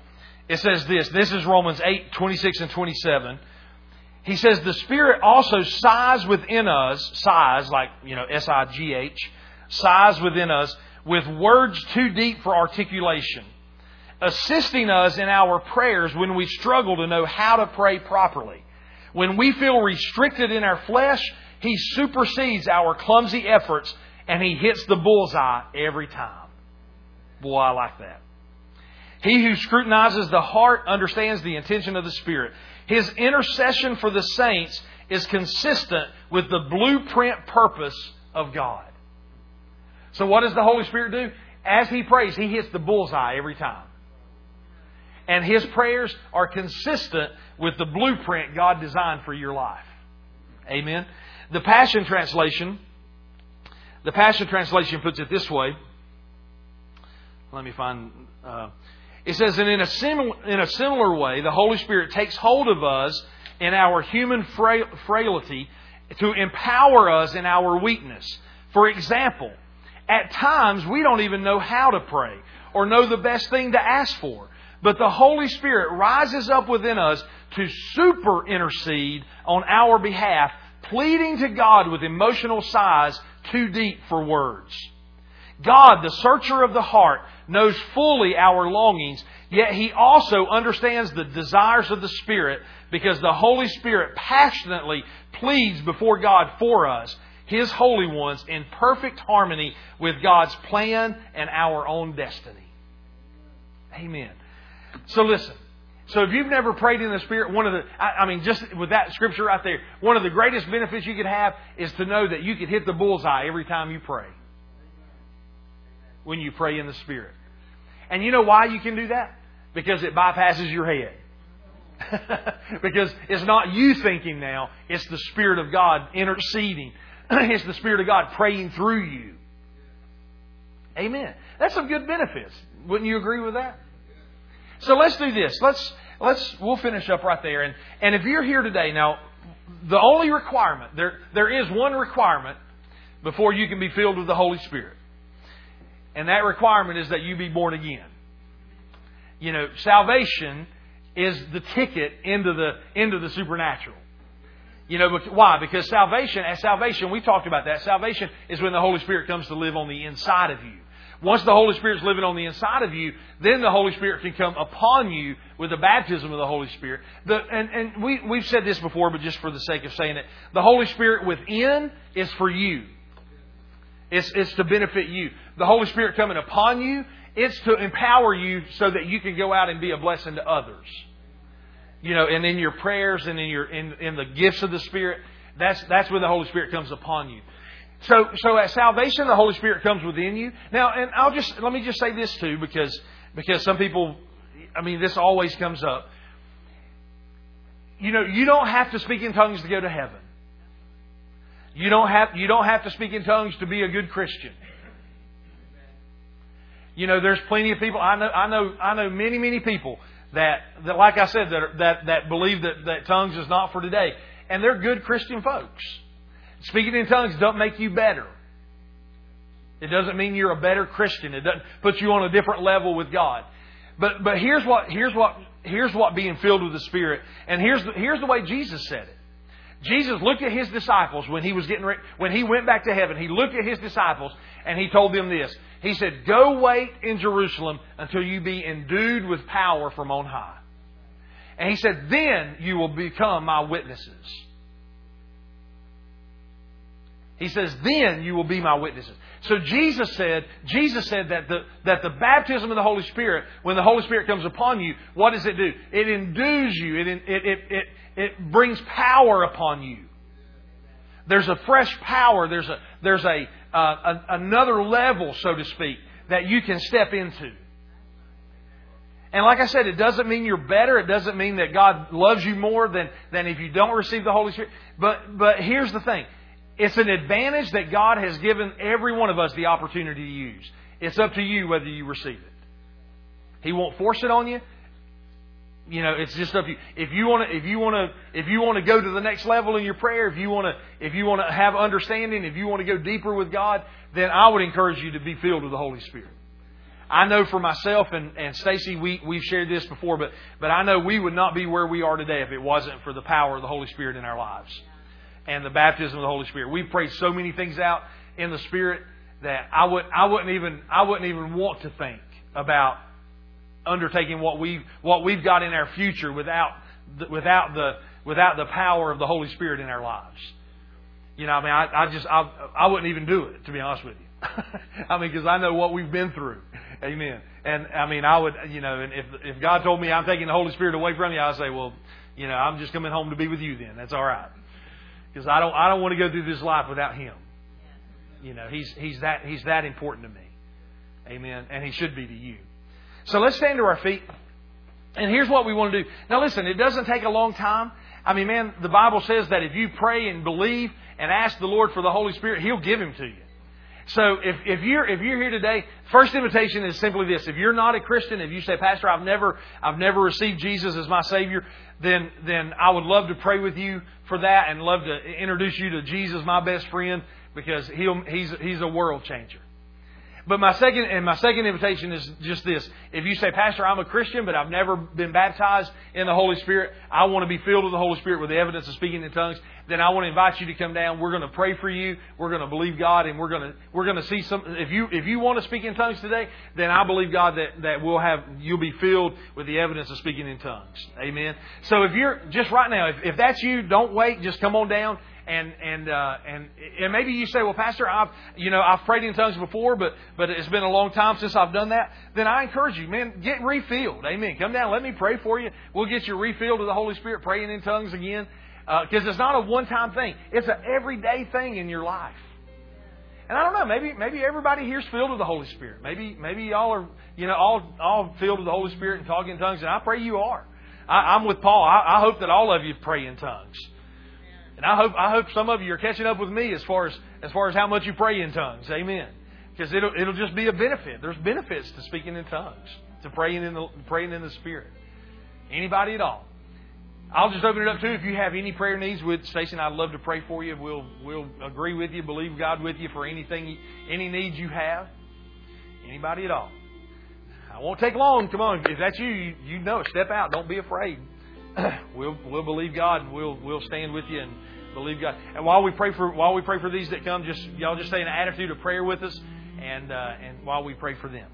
It says this. This is Romans 8, 26 and 27. He says, The Spirit also sighs within us, sighs, like, you know, S I G H, sighs within us with words too deep for articulation, assisting us in our prayers when we struggle to know how to pray properly. When we feel restricted in our flesh, He supersedes our clumsy efforts and He hits the bullseye every time. Boy, I like that. He who scrutinizes the heart understands the intention of the Spirit. His intercession for the saints is consistent with the blueprint purpose of God. So, what does the Holy Spirit do? As He prays, He hits the bullseye every time. And His prayers are consistent with the blueprint God designed for your life. Amen. The Passion Translation, the Passion Translation puts it this way. Let me find. Uh, it says, and in a, in a similar way, the Holy Spirit takes hold of us in our human frailty to empower us in our weakness. For example, at times we don't even know how to pray or know the best thing to ask for. But the Holy Spirit rises up within us to super intercede on our behalf, pleading to God with emotional sighs too deep for words. God, the searcher of the heart, knows fully our longings, yet He also understands the desires of the Spirit because the Holy Spirit passionately pleads before God for us, His holy ones, in perfect harmony with God's plan and our own destiny. Amen. So listen. So if you've never prayed in the Spirit, one of the, I, I, mean, just with that scripture right there, one of the greatest benefits you could have is to know that you could hit the bullseye every time you pray when you pray in the Spirit. And you know why you can do that? Because it bypasses your head. because it's not you thinking now, it's the Spirit of God interceding. it's the Spirit of God praying through you. Amen. That's some good benefits. Wouldn't you agree with that? So let's do this. Let's let's we'll finish up right there. And and if you're here today, now the only requirement there there is one requirement before you can be filled with the Holy Spirit. And that requirement is that you be born again. You know, salvation is the ticket into the into the supernatural. You know, why? Because salvation, as salvation, we talked about that. Salvation is when the Holy Spirit comes to live on the inside of you. Once the Holy Spirit's living on the inside of you, then the Holy Spirit can come upon you with the baptism of the Holy Spirit. The, and and we, we've said this before, but just for the sake of saying it, the Holy Spirit within is for you. It's, it's to benefit you. The Holy Spirit coming upon you, it's to empower you so that you can go out and be a blessing to others. You know, and in your prayers and in your in, in the gifts of the Spirit, that's that's when the Holy Spirit comes upon you. So so at salvation the Holy Spirit comes within you. Now and I'll just let me just say this too, because because some people I mean this always comes up. You know, you don't have to speak in tongues to go to heaven. You don't have, you don't have to speak in tongues to be a good Christian. You know, there's plenty of people. I know, I know, I know many, many people that, that like I said, that, that, that believe that, that tongues is not for today. And they're good Christian folks. Speaking in tongues don't make you better. It doesn't mean you're a better Christian. It doesn't put you on a different level with God. But, but here's what, here's what, here's what being filled with the Spirit, and here's the, here's the way Jesus said it. Jesus looked at his disciples when he was getting ready, when he went back to heaven. He looked at his disciples and he told them this. He said, Go wait in Jerusalem until you be endued with power from on high. And he said, Then you will become my witnesses. He says, Then you will be my witnesses. So Jesus said, Jesus said that the, that the baptism of the Holy Spirit, when the Holy Spirit comes upon you, what does it do? It endues you. It, it, it, it brings power upon you. There's a fresh power. There's a, there's a, uh, a, another level, so to speak, that you can step into. And like I said, it doesn't mean you're better. It doesn't mean that God loves you more than, than if you don't receive the Holy Spirit. But, but here's the thing. It's an advantage that God has given every one of us the opportunity to use. It's up to you whether you receive it. He won't force it on you. You know, it's just up to you. If you want to, if you want to, if you want to go to the next level in your prayer, if you want to, if you want to have understanding, if you want to go deeper with God, then I would encourage you to be filled with the Holy Spirit. I know for myself and, and Stacy, we, we've shared this before, but, but I know we would not be where we are today if it wasn't for the power of the Holy Spirit in our lives and the baptism of the Holy Spirit. We've prayed so many things out in the Spirit that I would I wouldn't even I wouldn't even want to think about undertaking what we've what we've got in our future without without the without the power of the Holy Spirit in our lives. You know, I mean, I, I just I I wouldn't even do it to be honest with you. I mean, because I know what we've been through. Amen. And I mean, I would, you know, and if if God told me I'm taking the Holy Spirit away from you, I'd say, well, you know, I'm just coming home to be with you. Then that's all right, because I don't I don't want to go through this life without Him. You know, He's He's that He's that important to me. Amen. And He should be to you. So let's stand to our feet. And here's what we want to do. Now listen, it doesn't take a long time. I mean, man, the Bible says that if you pray and believe and ask the Lord for the Holy Spirit, He'll give Him to you. So if, if you're if you're here today, first invitation is simply this. If you're not a Christian, if you say, Pastor, I've never I've never received Jesus as my Savior, then then I would love to pray with you for that and love to introduce you to Jesus, my best friend, because he'll he's he's a world changer. But my second and my second invitation is just this. If you say, Pastor, I'm a Christian, but I've never been baptized in the Holy Spirit, I want to be filled with the Holy Spirit with the evidence of speaking in tongues, then I want to invite you to come down. We're going to pray for you. We're going to believe God and we're going to we're going to see some if you if you want to speak in tongues today, then I believe God that, that we'll have you'll be filled with the evidence of speaking in tongues. Amen. So if you're just right now, if, if that's you, don't wait, just come on down and and uh, and and maybe you say, well, Pastor, I've you know I've prayed in tongues before, but but it's been a long time since I've done that. Then I encourage you, man, get refilled. Amen. Come down, let me pray for you. We'll get you refilled with the Holy Spirit, praying in tongues again, because uh, it's not a one-time thing. It's an everyday thing in your life. And I don't know, maybe maybe everybody here's filled with the Holy Spirit. Maybe maybe y'all are you know all all filled with the Holy Spirit and talking in tongues, and I pray you are. I, I'm with Paul. I, I hope that all of you pray in tongues. And I hope I hope some of you are catching up with me as far as as far as how much you pray in tongues. Amen. Because it'll it'll just be a benefit. There's benefits to speaking in tongues, to praying in the praying in the Spirit. Anybody at all. I'll just open it up too. If you have any prayer needs with Stacy I'd love to pray for you. We'll we'll agree with you, believe God with you for anything any needs you have. Anybody at all. I won't take long. Come on. If that's you, you know. Step out. Don't be afraid. we'll we'll believe God and we'll we'll stand with you and believe God. And while we pray for while we pray for these that come, just y'all just stay in an attitude of prayer with us, and uh, and while we pray for them.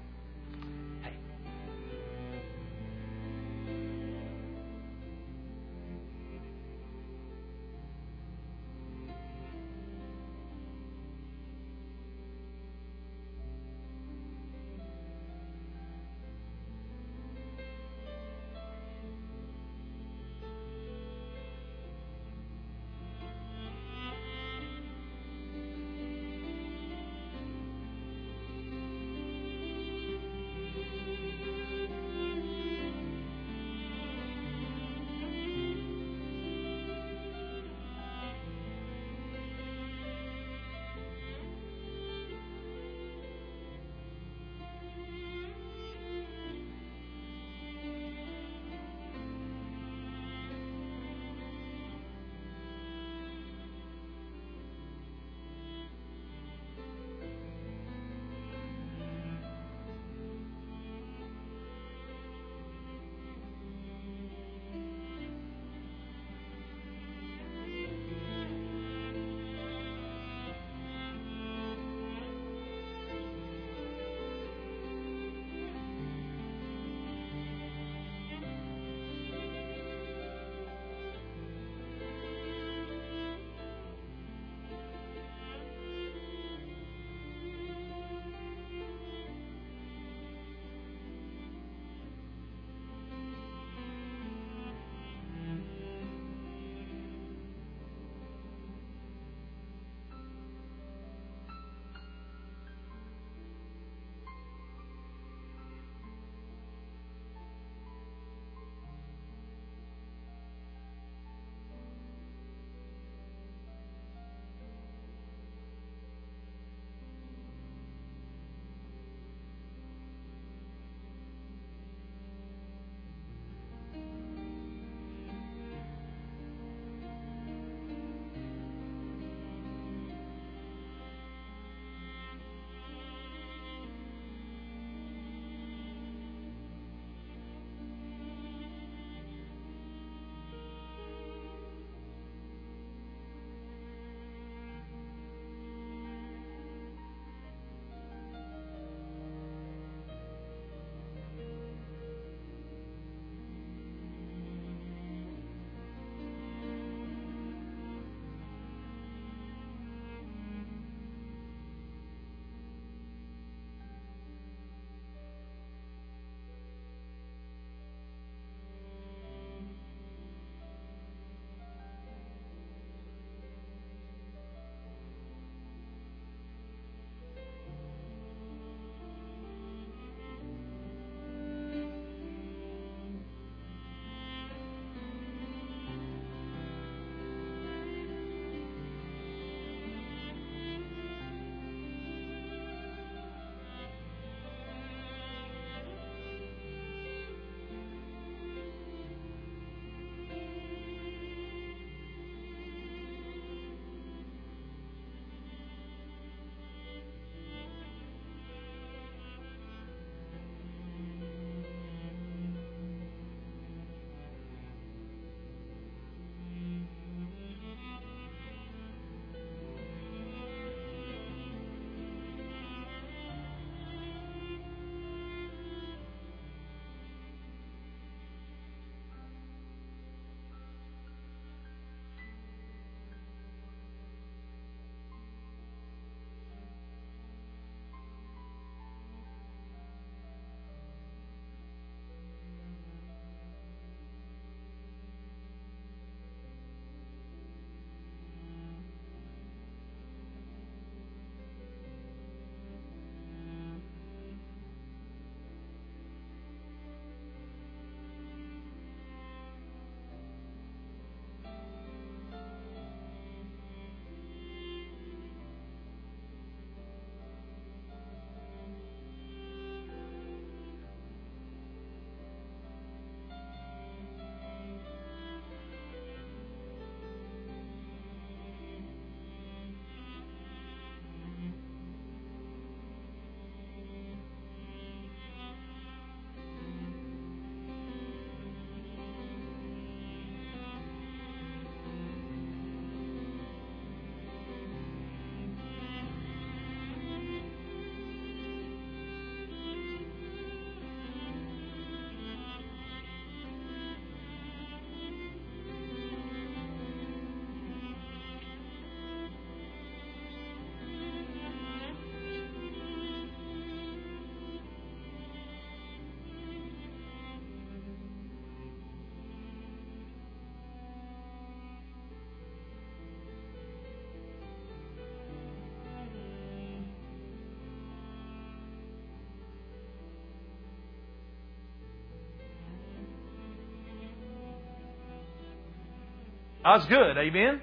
That's good. Amen.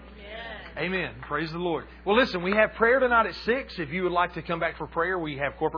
Amen. Praise the Lord. Well, listen, we have prayer tonight at 6. If you would like to come back for prayer, we have corporate.